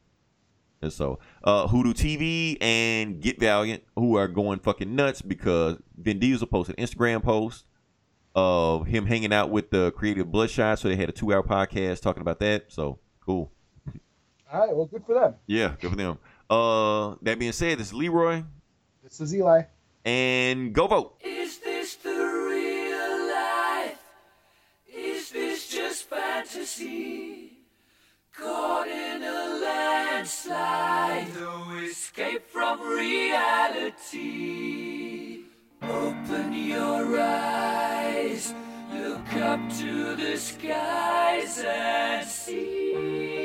S5: And so, uh, Hoodoo TV and Get Valiant, who are going fucking nuts because Vin Diesel posted an Instagram post of him hanging out with the creative Bloodshot. So they had a two hour podcast talking about that. So cool.
S6: all right, well, good for them.
S5: Yeah, good for them. Uh, that being said, this is Leroy
S6: This is Eli.
S5: And go vote.
S7: Is this the real life? Is this just fantasy? Caught in a landslide, no escape from reality. Open your eyes, look up to the skies and see.